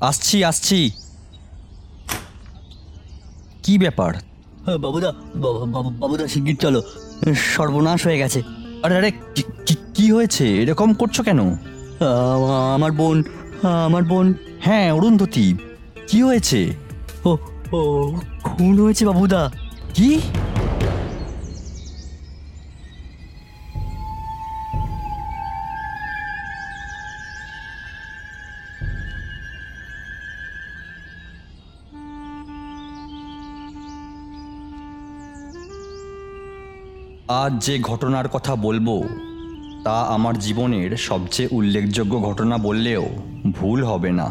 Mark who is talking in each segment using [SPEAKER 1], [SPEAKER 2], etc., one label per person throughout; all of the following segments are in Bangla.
[SPEAKER 1] আসছি আসছি। কি ব্যাপার?
[SPEAKER 2] হ্যাঁ, বাবুদা বাবু- বাবু- বাবুদা শিগগির চলো। সর্বনাশ হয়ে গেছে।
[SPEAKER 1] আরে আরে কি হয়েছে? এরকম করছ কেন?
[SPEAKER 2] আমার বোন আমার বোন।
[SPEAKER 1] হ্যাঁ অরুন্ধতী। কি হয়েছে?
[SPEAKER 2] ও ও খুন হয়েছে বাবুদা।
[SPEAKER 1] কি? আজ যে ঘটনার কথা বলব, তা আমার জীবনের সবচেয়ে উল্লেখযোগ্য ঘটনা বললেও ভুল হবে না।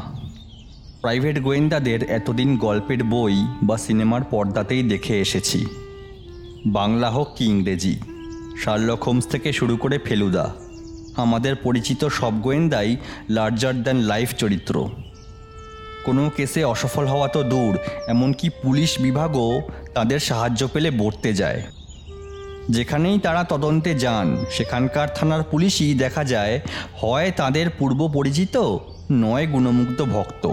[SPEAKER 1] প্রাইভেট গোয়েন্দাদের এতদিন গল্পের বই বা সিনেমার পর্দাতেই দেখে এসেছি। বাংলা হোক কি ইংরেজি, শার্লক হোমস থেকে শুরু করে ফেলুদা, আমাদের পরিচিত সব গোয়েন্দাই লার্জার দ্যান লাইফ চরিত্র। কোনো কেসে অসফল হওয়া তো দূর, এমনকি পুলিশ বিভাগও তাদের সাহায্য পেলে বর্তে যায়। যেখানেই তারা তদন্তে যান, সেখানকার থানার পুলিশই দেখা যায়, হয় তাদের পূর্ব পরিচিত নয় গুণমুগ্ধ ভক্ত।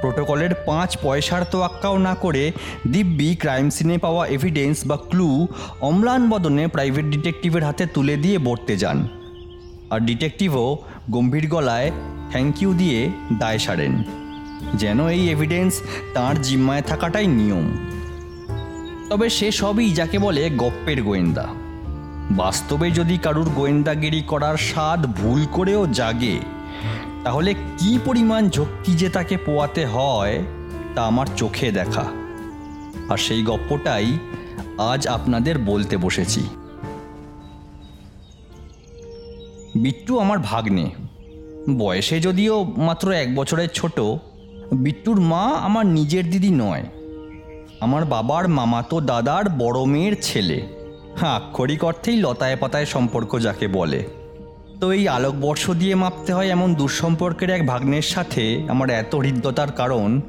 [SPEAKER 1] প্রোটোকলের পাঁচ পয়সার তো আক্কাও না করে দিব্যি ক্রাইম সিনে পাওয়া এভিডেন্স বা ক্লু অম্লান বদনে প্রাইভেট ডিটেকটিভের হাতে তুলে দিয়ে বর্তে যান। আর ডিটেকটিভও গম্ভীর গলায় থ্যাংক ইউ দিয়ে দায় সারেন। যেন এই এভিডেন্স তার জিম্মায় থাকাটাই নিয়ম। তবে সে সবই যাকে বলে গপ্পের গোয়েন্দা। বাস্তবে যদি কারুর গোয়েন্দাগিরি করার স্বাদ ভুল করেও জাগে, তাহলে কি পরিমাণ ঝক্কি যে তাকে পোয়াতে হয়, তা আমার চোখে দেখা। আর সেই গপ্পটাই আজ আপনাদের বলতে বসেছি। বিট্টু আমার ভাগ্নে। বয়সে যদিও মাত্র এক বছরের ছোট, বিট্টুর মা আমার নিজের দিদি নয়। আমার বাবার মামাতো দাদার বড় মেয়ের ছেলে। হ্যাঁ আক্ষরিক অর্থেই লতায় পাতায় সম্পর্ক যাকে বলে। তো এই আলোকবর্ষ দিয়ে মাপতে হয় এমন দুঃসম্পর্কের এক ভাগ্নের সাথে আমার এত হৃদ্যতার কারণ,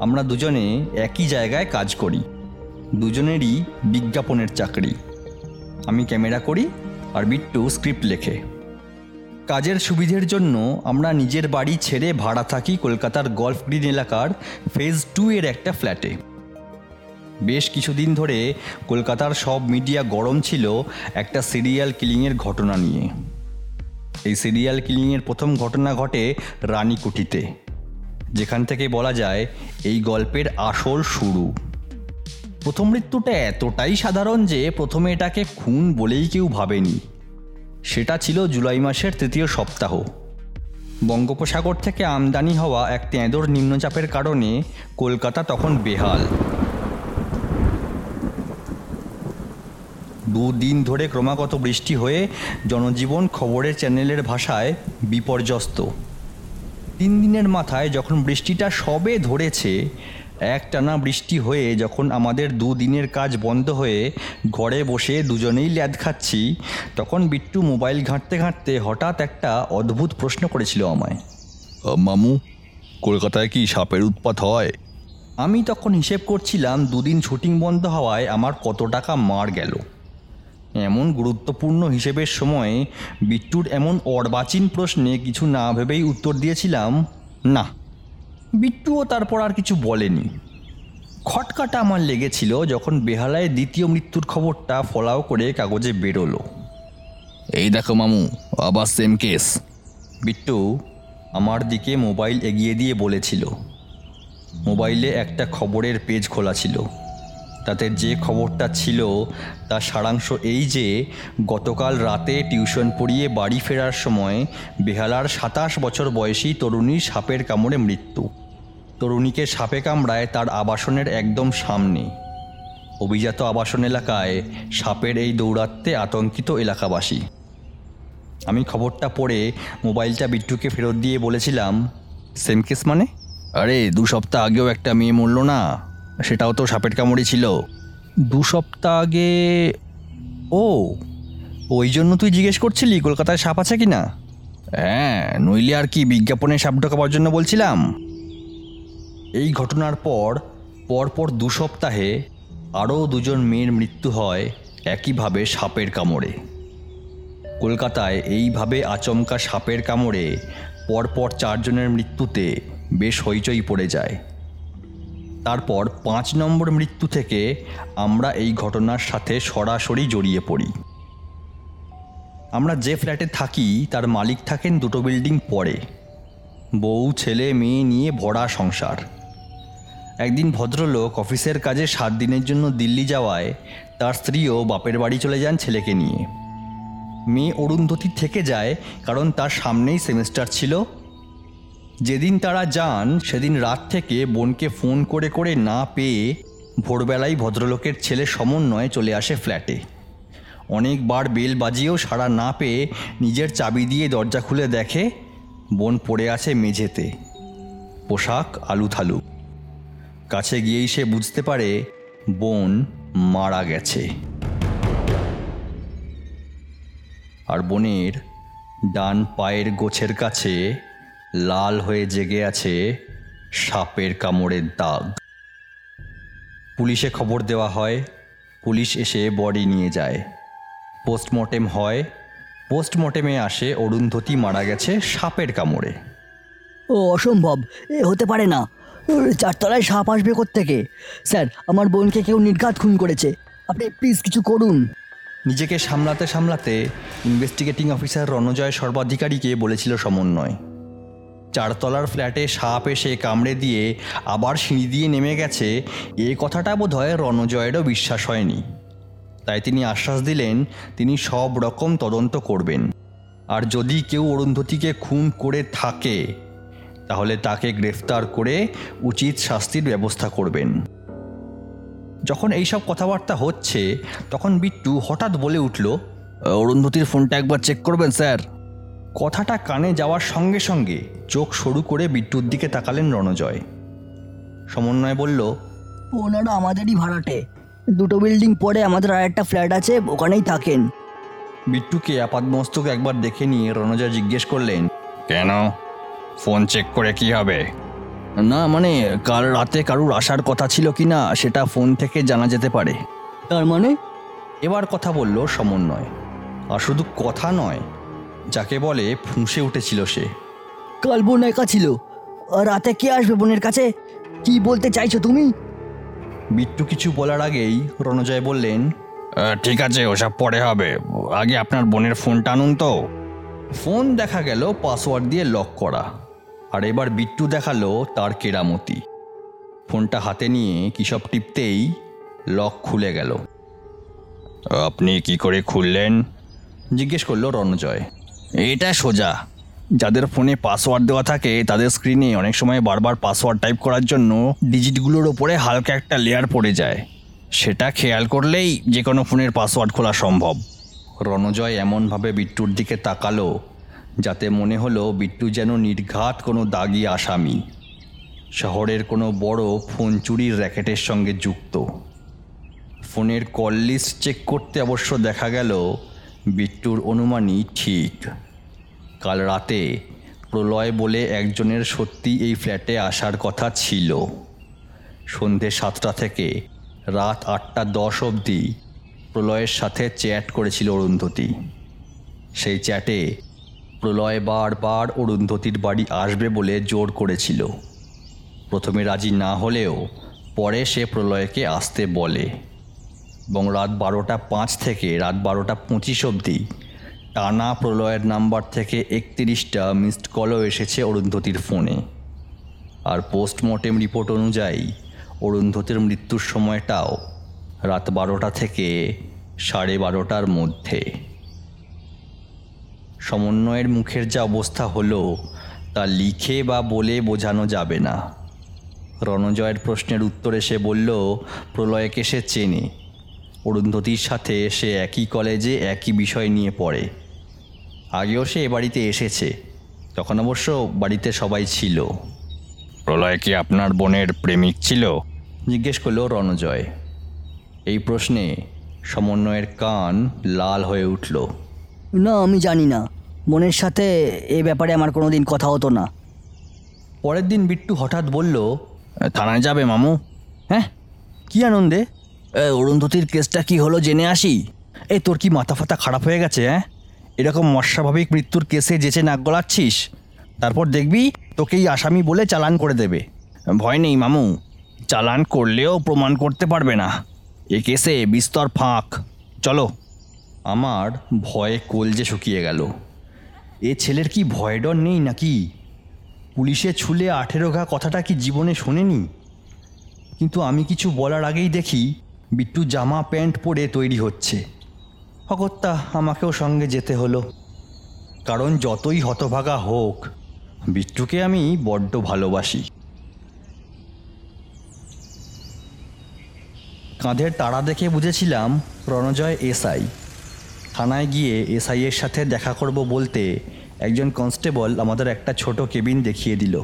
[SPEAKER 1] আমরা দুজনে একই জায়গায় কাজ করি। দুজনেরই বিজ্ঞাপনের চাকরি। আমি ক্যামেরা করি আর বিট্টু স্ক্রিপ্ট লেখে। কাজের সুবিধের জন্য আমরা নিজের বাড়ি ছেড়ে ভাড়া থাকি কলকাতার গল্ফ গ্রিন এলাকার ফেজ টু এর একটা ফ্ল্যাটে। বেশ কিছুদিন ধরে কলকাতার সব মিডিয়া গরম ছিল একটা সিরিয়াল কিলিংয়ের ঘটনা নিয়ে। এই সিরিয়াল কিলিংয়ের প্রথম ঘটনা ঘটে রানীকুঠিতে যেখান থেকে বলা যায় এই গল্পের আসল শুরু। প্রথম মৃত্যুটা এতটাই সাধারণ যে প্রথমে এটাকে খুন বলেই কেউ ভাবেনি। সেটা ছিল জুলাই মাসের তৃতীয় সপ্তাহ। বঙ্গোপসাগর থেকে আমদানি হওয়া এক তেঁদর নিম্নচাপের কারণে কলকাতা তখন বেহাল। দুদিন ধরে ক্রমাগত বৃষ্টি হয়ে জনজীবন খবরের চ্যানেলের ভাষায় বিপর্যস্ত। তিন দিনের মাথায় যখন বৃষ্টিটা সবে ধরেছে একটানা বৃষ্টি হয়ে যখন আমাদের দুদিনের কাজ বন্ধ হয়ে ঘরে বসে দুজনেই ল্যাদ খাচ্ছি তখন বিট্টু মোবাইল ঘাঁটতে ঘাঁটতে হঠাৎ একটা অদ্ভুত প্রশ্ন করেছিল আমায়।
[SPEAKER 3] মামু কলকাতায় কি সাপের উৎপাত হয়?
[SPEAKER 1] আমি তখন হিসেব করছিলাম দুদিন শুটিং বন্ধ হওয়ায় আমার কত টাকা মার গেল। এমন গুরুত্বপূর্ণ হিসেবের সময় বিট্টুর এমন অর্বাচীন প্রশ্নে কিছু না ভেবেই উত্তর দিয়েছিলাম, না, বিট্টুও তারপর আর কিছু বলেনি। খটকাটা আমার লেগেছিল যখন বেহালায় দ্বিতীয় মৃত্যুর খবরটা ফলাও করে কাগজে বেরোলো।
[SPEAKER 3] এই দেখো মামু, আবার সেম কেস
[SPEAKER 1] বিট্টু আমার দিকে মোবাইল এগিয়ে দিয়ে বলেছিল। মোবাইলে একটা খবরের পেজ খোলা ছিল। তাতে যে খবরটা ছিল, তার সারাংশ এই যে, গতকাল রাতে টিউশন পড়িয়ে বাড়ি ফেরার সময় বেহালার সাতাশ বছর বয়সী তরুণীর সাপের কামড়ে মৃত্যু। তরুণীকে সাপে কামড়ায় তার আবাসনের একদম সামনে। অভিজাত আবাসন এলাকায় সাপের এই দৌরাত্মে আতঙ্কিত এলাকাবাসী। আমি খবরটা পড়ে মোবাইলটা বিট্টুকে ফেরত দিয়ে বলেছিলাম, সেম কেস মানে?
[SPEAKER 3] আরে, দু সপ্তাহ আগেও একটা মেয়ে মরল না। সেটাও তো সাপের কামড়ে ছিল।
[SPEAKER 1] দু সপ্তাহ আগে ও, ওই জন্য তুই জিজ্ঞেস করছিলি কলকাতায় সাপ আছে কি না
[SPEAKER 3] হ্যাঁ নইলে আর কি বিজ্ঞাপনে সাপ ঢোকাবার জন্য বলছিলাম।
[SPEAKER 1] এই ঘটনার পর পরপর দু সপ্তাহে আরও দুজন মেয়ের মৃত্যু হয় একইভাবে সাপের কামড়ে। কলকাতায় এইভাবে আচমকা সাপের কামড়ে পরপর চারজনের মৃত্যুতে বেশ হইচই পড়ে যায়। তারপর পাঁচ নম্বর মৃত্যু থেকে আমরা এই ঘটনার সাথে সরাসরি জড়িয়ে পড়ি। আমরা যে ফ্ল্যাটে থাকি, তার মালিক থাকেন দুটো বিল্ডিং পরে। বউ, ছেলে, মেয়ে নিয়ে ভরা সংসার। একদিন ভদ্রলোক অফিসের কাজে সাত দিনের জন্য দিল্লি যাওয়ায় তার স্ত্রীও বাপের বাড়ি চলে যান ছেলেকে নিয়ে। মেয়ে অরুন্ধতী থেকে যায় কারণ তার সামনেই সেমিস্টার ছিল। যেদিন তারা যান, সেদিন রাত থেকে বোনকে ফোন করে করে না পেয়ে ভোরবেলায় ভদ্রলোকের ছেলে সমন্বয়ে চলে আসে ফ্ল্যাটে। অনেকবার বেল বাজিয়েও সাড়া না পেয়ে নিজের চাবি দিয়ে দরজা খুলে দেখে বোন পড়ে আছে মেঝেতে। পোশাক আলুথালু। কাছে গিয়েই সে বুঝতে পারে বোন মারা গেছে। আর বোনের ডান পায়ের গোছের কাছে লাল হয়ে জেগে আছে সাপের কামড়ের দাগ। পুলিশে খবর দেওয়া হয় পুলিশ এসে বডি নিয়ে যায়। পোস্টমর্টেম হয় পোস্টমর্টেমে আসে অরুন্ধতী মারা গেছে সাপের কামড়ে।
[SPEAKER 2] ও অসম্ভব! এ হতে পারে না। চারতলায় সাপ আসবে থেকে স্যার আমার বোনকে কেউ নির্ঘাত খুন করেছে। আপনি প্লিজ কিছু করুন।
[SPEAKER 1] নিজেকে সামলাতে সামলাতে ইনভেস্টিগেটিং অফিসার রণজয় সর্বাধিকারীকে বলেছিল সমন্বয়। চারতলার ফ্ল্যাটে সাপ এসে কামড়ে দিয়ে আবার সিঁড়ি দিয়ে নেমে গেছে এই কথাটা বোধ হয় রণজয়েরও বিশ্বাস হয়নি। তাই তিনি আশ্বাস দিলেন, তিনি সব রকম তদন্ত করবেন। আর যদি কেউ অরুন্ধতিকে খুন করে থাকে, তাহলে তাকে গ্রেফতার করে উচিত শাস্তির ব্যবস্থা করবেন। যখন এইসব কথাবার্তা হচ্ছে, তখন বিট্টু হঠাৎ বলে উঠল,
[SPEAKER 3] অরুন্ধতির ফোনটা একবার চেক করবেন, স্যার।
[SPEAKER 1] কথাটা কানে যাওয়ার সঙ্গে সঙ্গে চোখ সরু করে বিট্টুর দিকে তাকালেন রণজয়। সমন্বয় বলল
[SPEAKER 2] ওনারা আমাদেরই ভাড়াটে। দুটো বিল্ডিং পরে আমাদের আর একটা ফ্ল্যাট আছে ওখানেই থাকেন।
[SPEAKER 1] বিট্টুকে আপাতমস্তক একবার দেখে নিয়ে রণজয় জিজ্ঞেস করলেন
[SPEAKER 3] কেন? ফোন চেক করে কি হবে? না মানে কাল রাতে কারুর আসার কথা ছিল কি না সেটা ফোন থেকে জানা যেতে পারে।
[SPEAKER 2] তার মানে?
[SPEAKER 1] এবার কথা বলল সমন্বয়। আর শুধু কথা নয় যাকে বলে ফুঁসে উঠেছিল সে।
[SPEAKER 2] কাল বোন একা ছিল। আর রাতে কে আসবে বোনের কাছে? কি বলতে চাইছো তুমি?
[SPEAKER 1] বিট্টু কিছু বলার আগেই রণজয় বললেন
[SPEAKER 3] ঠিক আছে ওসব পরে হবে। আগে আপনার বোনের ফোনটা আনুন তো।
[SPEAKER 1] ফোন দেখা গেল পাসওয়ার্ড দিয়ে লক করা। আর এবার বিট্টু দেখাল তার কেরামতি। ফোনটা হাতে নিয়ে কিসব টিপতেই লক খুলে গেল।
[SPEAKER 3] আপনি কি করে খুললেন?
[SPEAKER 1] জিজ্ঞেস করল রণজয়।
[SPEAKER 3] এটা সোজা। যাদের ফোনে পাসওয়ার্ড দেওয়া থাকে, তাদের স্ক্রিনে অনেক সময় বারবার পাসওয়ার্ড টাইপ করার জন্য ডিজিটগুলোর ওপরে হালকা একটা লেয়ার পড়ে যায়। সেটা খেয়াল করলেই যে কোনো ফোনের পাসওয়ার্ড খোলা সম্ভব।
[SPEAKER 1] রণজয় এমনভাবে বিট্টুর দিকে তাকালো, যাতে মনে হলো বিট্টু যেন নির্ঘাত কোনো দাগি আসামি। শহরের কোনো বড় ফোন চুরির র্যাকেটের সঙ্গে যুক্ত। ফোনের কল লিস্ট চেক করতে অবশ্য দেখা গেল বিট্টুর অনুমানই ঠিক। কাল রাতে প্রলয় বলে একজনের সত্যি এই ফ্ল্যাটে আসার কথা ছিল। সন্ধে সাতটা থেকে রাত আটটা দশ অবধি প্রলয়ের সাথে চ্যাট করেছিল অরুন্ধতী। সেই চ্যাটে প্রলয় বারবার অরুন্ধতির বাড়ি আসবে বলে জোর করেছিল। প্রথমে রাজি না হলেও পরে সে প্রলয়কে আসতে বলে। এবং রাত বারোটা পাঁচ থেকে রাত বারোটা পঁচিশ অবধি। টানা প্রলয়ের নাম্বার থেকে একত্রিশটা মিসড কলও এসেছে অরুন্ধতীর ফোনে। আর পোস্টমর্টেম রিপোর্ট অনুযায়ী, অরুন্ধতির মৃত্যুর সময়টাও রাত বারোটা থেকে সাড়ে বারোটার মধ্যে। সমন্বয়ের মুখের যা অবস্থা হলো, তা লিখে বা বলে বোঝানো যাবে না। রণজয়ের প্রশ্নের উত্তরে সে বলল, প্রলয়কে সে চেনে। অরুন্ধতির সাথে সে একই কলেজে একই বিষয় নিয়ে পড়ে। আগেও সে এ বাড়িতে এসেছে তখন অবশ্য বাড়িতে সবাই ছিল।
[SPEAKER 3] প্রলয় কি আপনার বোনের প্রেমিক ছিল?
[SPEAKER 1] জিজ্ঞেস করল রণজয়। এই প্রশ্নে সমন্বয়ের কান লাল হয়ে উঠল।
[SPEAKER 2] না আমি জানি না। বোনের সাথে এ ব্যাপারে আমার কোনো দিন কথা হতো না।
[SPEAKER 1] পরের দিন বিট্টু হঠাৎ বলল
[SPEAKER 3] থানায় যাবে মামু
[SPEAKER 1] হ্যাঁ? কি আনন্দে?
[SPEAKER 3] অরুন্ধতির কেসটা কি হলো জেনে আসি?
[SPEAKER 1] এই তোর কি মাথা ফাতা খারাপ হয়ে গেছে হ্যাঁ? এরকম অস্বাভাবিক মৃত্যুর কেসে যেচে নাক গলাচ্ছিস, তারপর দেখবি
[SPEAKER 3] তোকেই আসামি বলে চালান করে দেবে। ভয় নেই মামু, চালান করলেও প্রমাণ করতে পারবে না। এ কেসে বিস্তর ফাঁক। চলো,
[SPEAKER 1] আমার ভয়ে কলজে শুকিয়ে গেল। এ ছেলের কি ভয় ডর নেই নাকি? পুলিশে ছুলে আঠেরো ঘা কথাটা কি জীবনে শোনেনি? কিন্তু আমি কিছু বলার আগেই দেখি বিট্টু জামা প্যান্ট পরে তৈরি হচ্ছে। অগত্যা, আমাকেও সঙ্গে যেতে হলো। কারণ যতই হতভাগা হোক, বিট্টুকে আমি বড্ড ভালোবাসি। কাঁধের তাড়া দেখে বুঝেছিলাম রণজয় এসআই। থানায় গিয়ে এসআই এর সাথে দেখা করব বলতে একজন কনস্টেবল আমাদের একটা ছোট কেবিন দেখিয়ে দিল।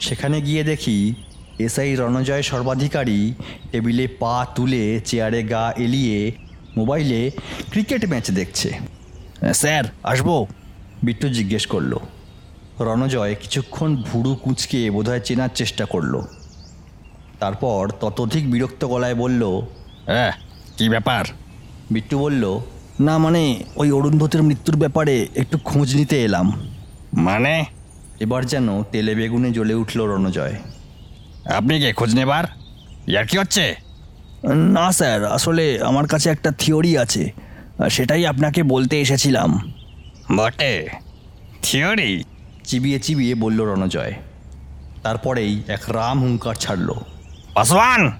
[SPEAKER 1] সেখানে গিয়ে দেখি এসআই রণজয় সর্বাধিকারী টেবিলে পা তুলে চেয়ারে গা এলিয়ে মোবাইলে ক্রিকেট ম্যাচ দেখছে।
[SPEAKER 3] স্যার আসব?
[SPEAKER 1] বিট্টু জিজ্ঞেস করল। রণজয় কিছুক্ষণ ভুরু কুঁচকে বোধহয় চেনার চেষ্টা করল। তারপর ততোধিক বিরক্ত গলায় বলল
[SPEAKER 3] হ্যাঁ কি ব্যাপার?
[SPEAKER 1] বিট্টু বলল না মানে ওই অরুন্ধতির মৃত্যুর ব্যাপারে একটু খোঁজ নিতে এলাম।
[SPEAKER 3] মানে?
[SPEAKER 1] এবার যেন তেলে বেগুনে জ্বলে উঠল রণজয়।
[SPEAKER 3] আপনি কে খোঁজ নেবার? ইয়ার কি হচ্ছে?
[SPEAKER 1] না স্যার। আসলে আমার কাছে একটা থিওরি আছে। সেটাই আপনাকে বলতে এসেছিলাম।
[SPEAKER 3] বটে। থিওরি?
[SPEAKER 1] চিবিয়ে চিবিয়ে বলল রণজয়। তারপরেই এক রাম হুঙ্কার ছাড়ল।
[SPEAKER 3] পাসওয়ান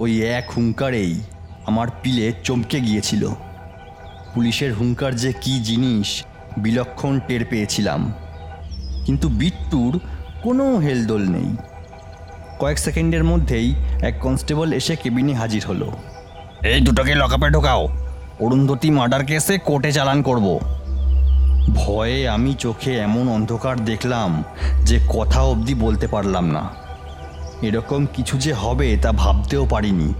[SPEAKER 1] ওই এক হুঙ্কারেই আমার পিলে চমকে গিয়েছিল। পুলিশের হুঙ্কার যে কি জিনিস বিলক্ষণ টের পেয়েছিলাম। কিন্তু বিট্টুর কোনো হেলদোল নেই। কয়েক সেকেন্ডের মধ্যেই এক কনস্টেবল এসে কেবিনে হাজির হলো।
[SPEAKER 3] এই দুটোকে লকআপে ঢোকাও। অরুন্ধতী মার্ডার কেসে কোর্টে চালান করব।
[SPEAKER 1] ভয়ে আমি চোখে এমন অন্ধকার দেখলাম যে কথা অবধি বলতে পারলাম না। এরকম কিছু যে হবে তা ভাবতেও পারিনি।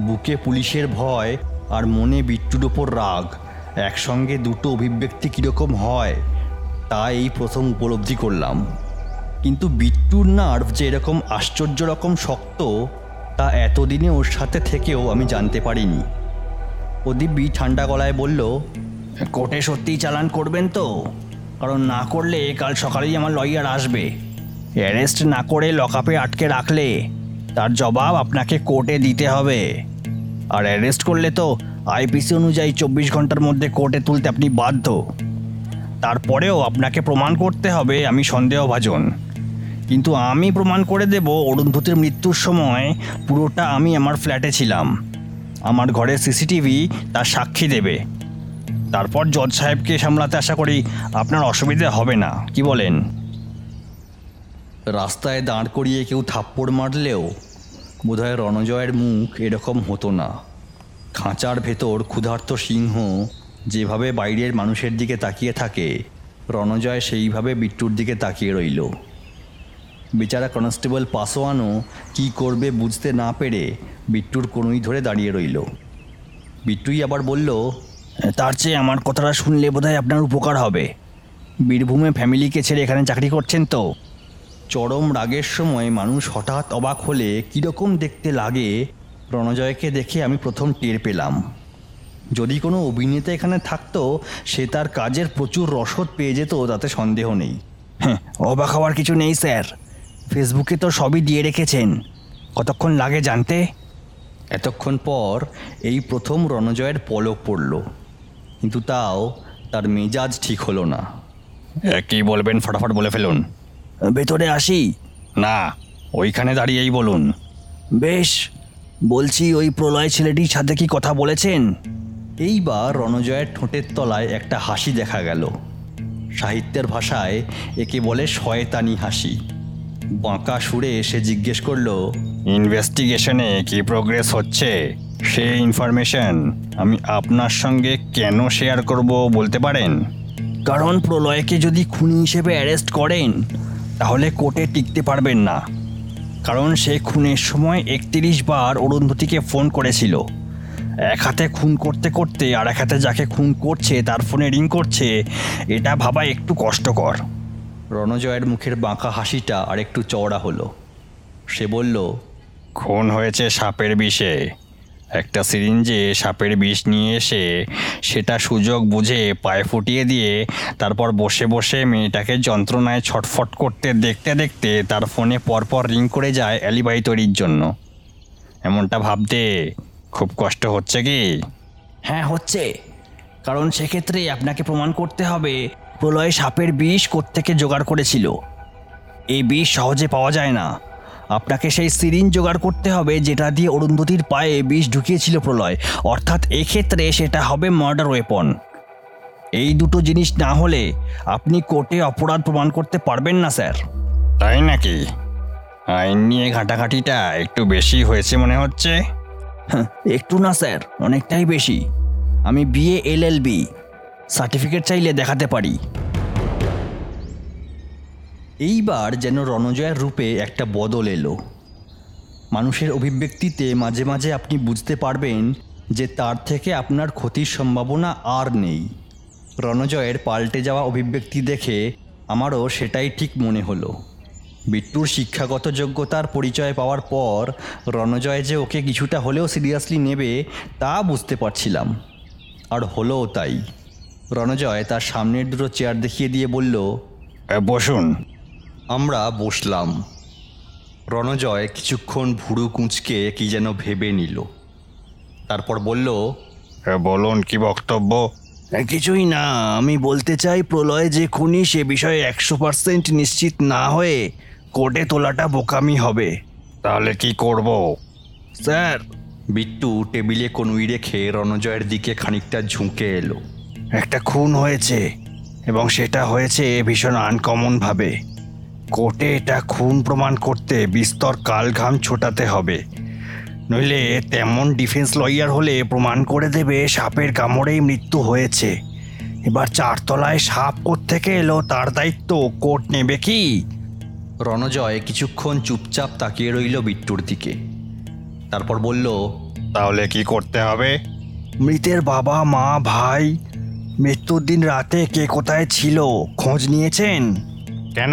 [SPEAKER 1] বুকে পুলিশের ভয় আর মনে বিট্টুর ওপর রাগ, একসঙ্গে দুটো অভিব্যক্তি কীরকম হয়, তা এই প্রথম উপলব্ধি করলাম। কিন্তু বিট্টুর নার্ভ যে এরকম আশ্চর্য রকম শক্ত, তা এতদিনে ওর সাথে থেকেও আমি জানতে পারিনি। ও দিব্যি ঠান্ডা গলায় বলল,
[SPEAKER 3] কোর্টে সত্যিই চালান করবেন তো? কারণ না করলে কাল সকালেই আমার লয়ার আসবে। অ্যারেস্ট না করে লকআপে আটকে রাখলে তার জবাব আপনাকে কোর্টে দিতে হবে। আর অ্যারেস্ট করলে তো আইপিসি অনুযায়ী চব্বিশ ঘণ্টার মধ্যে কোর্টে তুলতে আপনি বাধ্য। তারপরেও আপনাকে প্রমাণ করতে হবে আমি সন্দেহভাজন। কিন্তু আমি প্রমাণ করে দেব অরুন্ধতির মৃত্যুর সময় পুরোটা আমি আমার ফ্ল্যাটে ছিলাম। আমার ঘরের সিসিটিভি তার সাক্ষী দেবে। তারপর জজ সাহেবকে সামলাতে আশা করি আপনার অসুবিধা হবে না। কি বলেন?
[SPEAKER 1] রাস্তায় দাঁড় করিয়ে কেউ থাপ্পড় মারলেও বোধহয় রণজয়ের মুখ এরকম হতো না। খাঁচার ভেতর ক্ষুধার্ত সিংহ যেভাবে বাইরের মানুষের দিকে তাকিয়ে থাকে, রণজয় সেইভাবে বিট্টুর দিকে তাকিয়ে রইল। বেচারা কনস্টেবল পাসোয়ানও কী করবে বুঝতে না পেরে বিট্টুর কোনোই ধরে দাঁড়িয়ে রইল। বিট্টুই আবার বলল,
[SPEAKER 3] তার চেয়ে আমার কথাটা শুনলে বোধহয় আপনার উপকার হবে। বীরভূমে ফ্যামিলিকে ছেড়ে এখানে চাকরি করছেন তো?
[SPEAKER 1] চরম রাগের সময় মানুষ হঠাৎ অবাক হলে কীরকম দেখতে লাগে, রণজয়কে দেখে আমি প্রথম টের পেলাম। যদি কোনো অভিনেতা এখানে থাকতো সে তার কাজের প্রচুর রসদ পেয়ে যেত তাতে সন্দেহ নেই।
[SPEAKER 3] হ্যাঁ অবাক হওয়ার কিছু নেই স্যার। ফেসবুকে তো সবই দিয়ে রেখেছেন। কতক্ষণ লাগে জানতে?
[SPEAKER 1] এতক্ষণ পর এই প্রথম রণজয়ের পলক পড়ল। কিন্তু তাও তার মেজাজ ঠিক হলো না।
[SPEAKER 3] কি বলবেন ফটাফট বলে ফেলুন।
[SPEAKER 2] ভেতরে আসি।
[SPEAKER 3] না ওইখানে দাঁড়িয়েই বলুন।
[SPEAKER 2] বেশ বলছি ওই প্রলয় ছেলেটির সাথে কি কথা বলেছেন?
[SPEAKER 1] এইবার রণজয়ের ঠোঁটের তলায় একটা হাসি দেখা গেল। সাহিত্যের ভাষায় একে বলে শয়তানি হাসি। বাঁকা সুরে সে জিজ্ঞেস করল,
[SPEAKER 3] ইনভেস্টিগেশনে কি প্রোগ্রেস হচ্ছে? সে ইনফরমেশন আমি আপনার সঙ্গে কেন শেয়ার করব বলতে পারেন?
[SPEAKER 2] কারণ প্রলয়কে যদি খুনি হিসেবে অ্যারেস্ট করেন,
[SPEAKER 3] তাহলে কোর্টে টিকতে পারবেন না। কারণ সে খুনের সময় একত্রিশ বার অরুন্ধতিকে ফোন করেছিল। এক হাতে খুন করতে করতে আর এক হাতে যাকে খুন করছে তার ফোনে রিং করছে, এটা ভাবা একটু কষ্টকর।
[SPEAKER 1] রণজয়ের মুখের বাঁকা হাসিটা আর একটু চওড়া হলো। সে বলল,
[SPEAKER 3] খুন হয়েছে সাপের বিষে। একটা সিরিঞ্জে সাপের বিষ নিয়ে এসে সেটা সুযোগ বুঝে পায়ে ফুটিয়ে দিয়ে তারপর বসে বসে মেয়েটাকে যন্ত্রণায় ছটফট করতে দেখতে দেখতে তার ফোনে পরপর রিং করে যায় অ্যালিবাই তৈরির জন্য। এমনটা ভাবতে খুব কষ্ট হচ্ছে কি?
[SPEAKER 1] হ্যাঁ হচ্ছে। কারণ সেক্ষেত্রে আপনাকে প্রমাণ করতে হবে প্রলয় সাপের বিষ কোত্থেকে জোগাড় করেছিল। এই বিষ সহজে পাওয়া যায় না। আপনাকে সেই সিরিঞ্জ জোগাড় করতে হবে যেটা দিয়ে অরুন্ধতির পায়ে বিষ ঢুকিয়েছিল প্রলয়। অর্থাৎ এক্ষেত্রে সেটা হবে মার্ডার ওয়েপন এই দুটো জিনিস না হলে আপনি কোর্টে অপরাধ প্রমাণ করতে পারবেন না স্যার।
[SPEAKER 3] তাই নাকি? আইন নিয়ে ঘাটাঘাটিটা একটু বেশি হয়েছে মনে হচ্ছে।
[SPEAKER 1] একটু না, স্যার। অনেকটাই বেশি। আমি বিএ এলএলবি সার্টিফিকেট চাইলে দেখাতে পারি। এইবার যেন রণজয়ের রূপে একটা বদল এলো। মানুষের অভিব্যক্তিতে মাঝে মাঝে আপনি বুঝতে পারবেন যে তার থেকে আপনার ক্ষতির সম্ভাবনা আর নেই। রণজয়ের পাল্টে যাওয়া অভিব্যক্তি দেখে আমারও সেটাই ঠিক মনে হলো। বিট্টুর শিক্ষাগত যোগ্যতার পরিচয় পাওয়ার পর রণজয় যে ওকে কিছুটা হলেও সিরিয়াসলি নেবে তা বুঝতে পারছিলাম। আর হলোও তাই। রণজয় তার সামনের দুটো চেয়ার দেখিয়ে দিয়ে বলল
[SPEAKER 3] বসুন।
[SPEAKER 1] আমরা বসলাম। রণজয় কিছুক্ষণ ভুরু কুঁচকে কি যেন ভেবে নিল। তারপর বলল
[SPEAKER 3] এ, বলুন কি বক্তব্য?
[SPEAKER 1] কিছুই না। আমি বলতে চাই প্রলয় যে খুনি সে বিষয়ে একশো পার্সেন্ট নিশ্চিত না হয়ে কোর্টে তোলাটা বোকামি হবে।
[SPEAKER 3] তাহলে কি করব?
[SPEAKER 1] স্যার। বিট্টু টেবিলে কনুই রেখে রণজয়ের দিকে খানিকটা ঝুঁকে এলো।
[SPEAKER 3] একটা খুন হয়েছে এবং সেটা হয়েছে ভীষণ আনকমন ভাবে কোর্টে এটা খুন প্রমাণ করতে বিস্তর কালঘাম ছোটাতে হবে। নইলে তেমন ডিফেন্স লয়ার হলে প্রমাণ করে দেবে সাপের কামড়েই মৃত্যু হয়েছে। এবার চারতলায় সাপ থেকে এলো তার দায়িত্ব কোর্ট নেবে কি?
[SPEAKER 1] রণজয় কিছুক্ষণ চুপচাপ তাকিয়ে রইল বিট্টুর দিকে। তারপর বলল
[SPEAKER 3] তাহলে কি করতে হবে? মৃতের বাবা মা ভাই মৃত্যুর দিন রাতে কে কোথায় ছিল খোঁজ নিয়েছেন? কেন?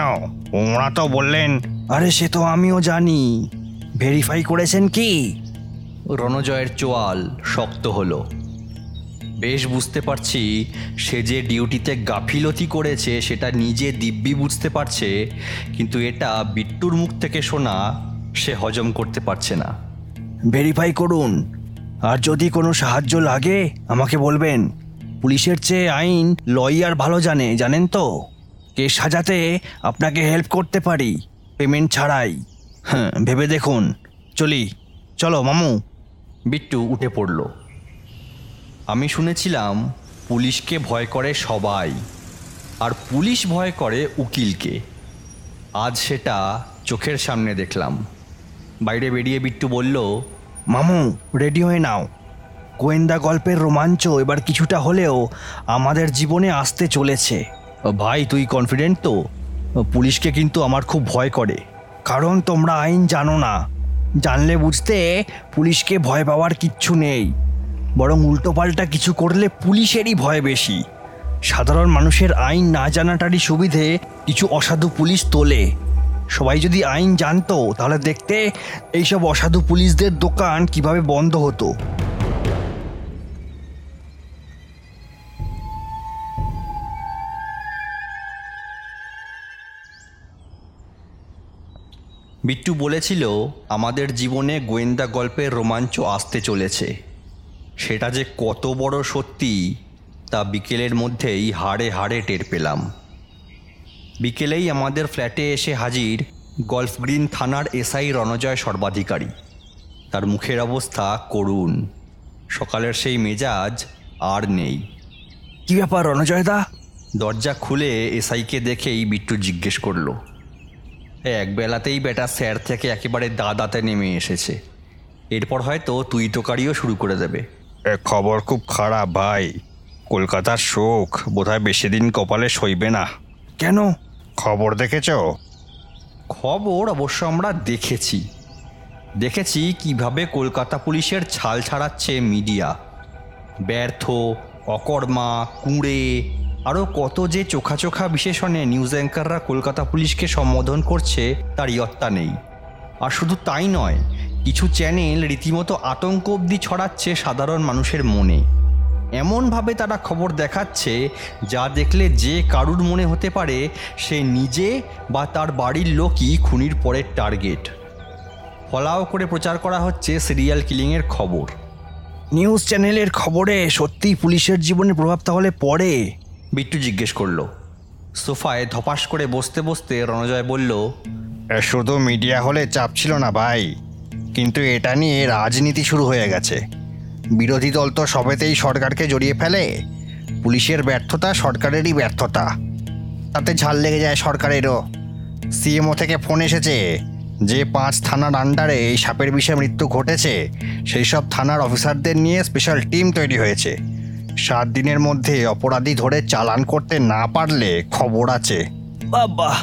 [SPEAKER 3] ওরা তো বললেন। আরে সে তো আমিও জানি। ভেরিফাই করেছেন কি?
[SPEAKER 1] রণজয়ের চোয়াল শক্ত হলো। বেশ বুঝতে পারছি সে যে ডিউটিতে গাফিলতি করেছে সেটা নিজে দিব্যি বুঝতে পারছে কিন্তু এটা বিট্টুর মুখ থেকে শোনা সে হজম করতে পারছে না।
[SPEAKER 3] ভেরিফাই করুন। আর যদি কোনো সাহায্য লাগে আমাকে বলবেন। পুলিশের চেয়ে আইন লয়ার ভালো জানে জানেন তো? কে সাজাতে আপনাকে হেল্প করতে পারি পেমেন্ট ছাড়াই। হ্যাঁ ভেবে দেখুন। চলি চলো মামু।
[SPEAKER 1] বিট্টু উঠে পড়ল। আমি শুনেছিলাম পুলিশকে ভয় করে সবাই, আর পুলিশ ভয় করে উকিলকে। আজ সেটা চোখের সামনে দেখলাম। বাইরে বেরিয়ে বিট্টু বলল,
[SPEAKER 3] মামু, রেডি হয়ে নাও। গোয়েন্দা গল্পের রোমাঞ্চ এবার কিছুটা হলেও আমাদের জীবনে আসতে চলেছে।
[SPEAKER 1] ভাই, তুই কনফিডেন্ট তো? পুলিশকে কিন্তু আমার খুব ভয় করে।
[SPEAKER 3] কারণ তোমরা আইন জানো না। জানলে বুঝতে পুলিশকে ভয় পাওয়ার কিচ্ছু নেই। বরং উল্টোপাল্টা কিছু করলে পুলিশেরই ভয় বেশি। সাধারণ মানুষের আইন না জানাটারই সুবিধে কিছু অসাধু পুলিশ তোলে। সবাই যদি আইন জানতো, তাহলে দেখতে এইসব অসাধু পুলিশদের দোকান কীভাবে বন্ধ হতো।
[SPEAKER 1] বিট্টু বলেছিল, আমাদের জীবনে গোয়েন্দা গল্পের রোমাঞ্চ আসতে চলেছে। সেটা যে কত বড় সত্যি তা বিকেলের মধ্যেই হাড়ে হাড়ে টের পেলাম। বিকেলেই আমাদের ফ্ল্যাটে এসে হাজির গল্ফ গ্রিন থানার এসআই রণজয় সর্বাধিকারী। তার মুখের অবস্থা করুণ। সকালের সেই মেজাজ আর নেই।
[SPEAKER 3] কি ব্যাপার রণজয়দা
[SPEAKER 1] দরজা খুলে এসআইকে দেখেই বিট্টু জিজ্ঞেস করল এক বেলাতেই বেটা স্যার থেকে একেবারে দাদাতে নেমে এসেছে। এরপর হয়তো তুই তোকারিও শুরু করে দেবে।
[SPEAKER 3] খবর খুব খারাপ ভাই। কলকাতার শোক। বোধহয় বেশি দিন কপালে সইবে না। কেন? খবর দেখেছ?
[SPEAKER 1] খবর অবশ্য আমরা দেখেছি। দেখেছি কীভাবে কলকাতা পুলিশের ছাল ছাড়াচ্ছে মিডিয়া। ব্যর্থ অকর্মা কুঁড়ে আরও কত যে চোখা চোখা বিশেষণে নিউজ অ্যাঙ্কাররা কলকাতা পুলিশকে সম্বোধন করছে তার ইয়ত্তা নেই। আর শুধু তাই নয় কিছু চ্যানেল রীতিমতো আতঙ্ক অবধি ছড়াচ্ছে সাধারণ মানুষের মনে। এমনভাবে তারা খবর দেখাচ্ছে যা দেখলে যে কারুর মনে হতে পারে সে নিজে বা তার বাড়ির লোকই খুনির পরের টার্গেট ফলাও করে প্রচার করা হচ্ছে সিরিয়াল কিলিংয়ের খবর।
[SPEAKER 3] নিউজ চ্যানেলের খবরে সত্যি পুলিশের জীবনে প্রভাব তাহলে পড়ে।
[SPEAKER 1] বিট্টু জিজ্ঞেস করল। সোফায় ধপাস করে বসতে বসতে রণজয় বলল
[SPEAKER 4] শুধু মিডিয়া হলে চাপ ছিল না ভাই। কিন্তু এটা নিয়ে রাজনীতি শুরু হয়ে গেছে। বিরোধী দল তো সবেতেই সরকারকে জড়িয়ে ফেলে। পুলিশের ব্যর্থতা সরকারেরই ব্যর্থতা। তাতে ঝাল লেগে যায় সরকারেরও। সিএমও থেকে ফোন এসেছে যে পাঁচ থানার আন্ডারে এই সাপের বিষয়ে মৃত্যু ঘটেছে। সেই সব থানার অফিসারদের নিয়ে স্পেশাল টিম তৈরি হয়েছে। সাত দিনের মধ্যে অপরাধী ধরে চালান করতে না পারলে খবর আছে।
[SPEAKER 3] বাবা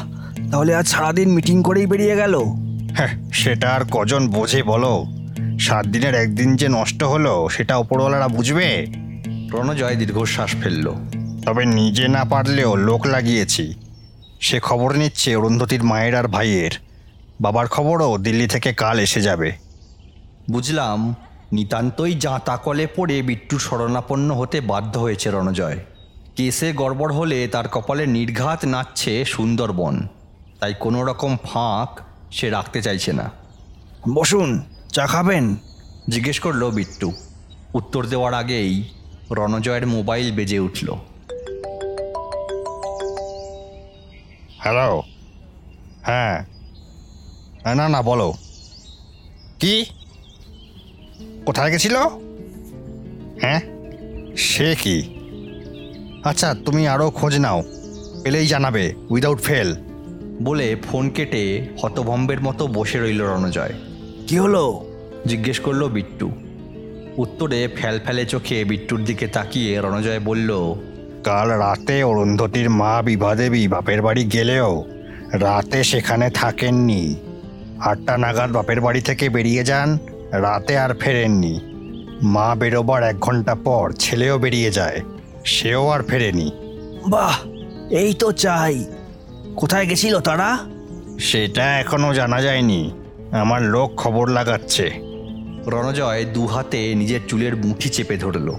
[SPEAKER 3] তাহলে আজ সারাদিন মিটিং করেই বেরিয়ে গেল।
[SPEAKER 4] হ্যাঁ সেটা আর কজন বোঝে বলো? সাত দিনের একদিন যে নষ্ট হলো সেটা ওপরওয়ালারা বুঝবে?
[SPEAKER 1] রণজয় দীর্ঘশ্বাস ফেলল।
[SPEAKER 4] তবে নিজে না পারলেও লোক লাগিয়েছি। সে খবর নিচ্ছে অরুন্ধতির মায়ের আর ভাইয়ের। বাবার খবরও দিল্লি থেকে কাল এসে যাবে।
[SPEAKER 1] বুঝলাম নিতান্তই যা তাকলে পড়ে বিট্টু শরণাপন্ন হতে বাধ্য হয়েছে রণজয়। কেসে গড়বড় হলে তার কপালে নির্ঘাত নাচছে সুন্দরবন। তাই কোনো রকম ফাঁক সে রাখতে চাইছে না।
[SPEAKER 3] বসুন চা খাবেন?
[SPEAKER 1] জিজ্ঞেস করল বিট্টু। উত্তর দেওয়ার আগেই রণজয়ের মোবাইল বেজে উঠল।
[SPEAKER 4] হ্যালো? হ্যাঁ। হ্যাঁ, না না বলো। কি? কোথায় গেছিল? হ্যাঁ? সে কি? আচ্ছা তুমি আরও খোঁজ নাও। পেলেই জানাবে উইদাউট ফেল
[SPEAKER 1] বলে ফোন কেটে হতভম্বের মতো বসে রইল রণজয়।
[SPEAKER 3] কি হলো?
[SPEAKER 1] জিজ্ঞেস করল বিট্টু। উত্তরে ফ্যাল ফ্যালে চোখে বিট্টুর দিকে তাকিয়ে রণজয় বলল
[SPEAKER 4] কাল রাতে অরুন্ধতির মা বিভাদেবী বাপের বাড়ি গেলেও রাতে সেখানে থাকেননি। আটটা নাগাদ বাপের বাড়ি থেকে বেরিয়ে যান রাতে আর ফেরেননি। মা বেরোবার এক ঘণ্টা পর ছেলেও বেরিয়ে যায় সেও আর ফেরেনি।
[SPEAKER 3] বাহ এই তো চাই। কোথায় গেছিল তারা?
[SPEAKER 4] সেটা এখনও জানা যায়নি। আমার লোক খবর লাগাচ্ছে।
[SPEAKER 1] রণজয় দু হাতে নিজের চুলের মুঠি চেপে ধরল।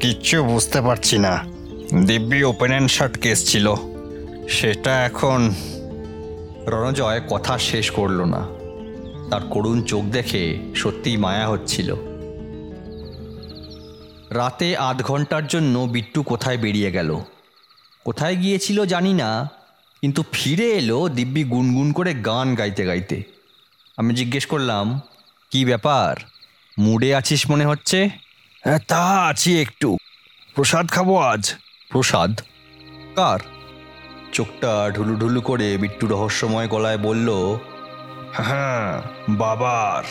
[SPEAKER 4] কিচ্ছু বুঝতে পারছি না। দিব্যি ওপেন অ্যান্ড শার্ট কেস ছিল। সেটা এখন
[SPEAKER 1] রণজয় কথা শেষ করল না। তার করুণ চোখ দেখে সত্যিই মায়া হচ্ছিল। রাতে আধ ঘণ্টার জন্য বিট্টু কোথায় বেরিয়ে গেল? কোথায় গিয়েছিল জানি না। কিন্তু ফিরে এলো দিব্যি গুনগুন করে গান গাইতে গাইতে। আমি জিজ্ঞেস করলাম কি ব্যাপার? মুডে আছিস মনে হচ্ছে?
[SPEAKER 3] হ্যাঁ, তা আছি একটু। প্রসাদ খাব আজ।
[SPEAKER 1] প্রসাদ? কার? চোখটা ঢুলু ঢুলু করে বিট্টু রহস্যময় গলায় বলল
[SPEAKER 3] হ্যাঁ বাবার।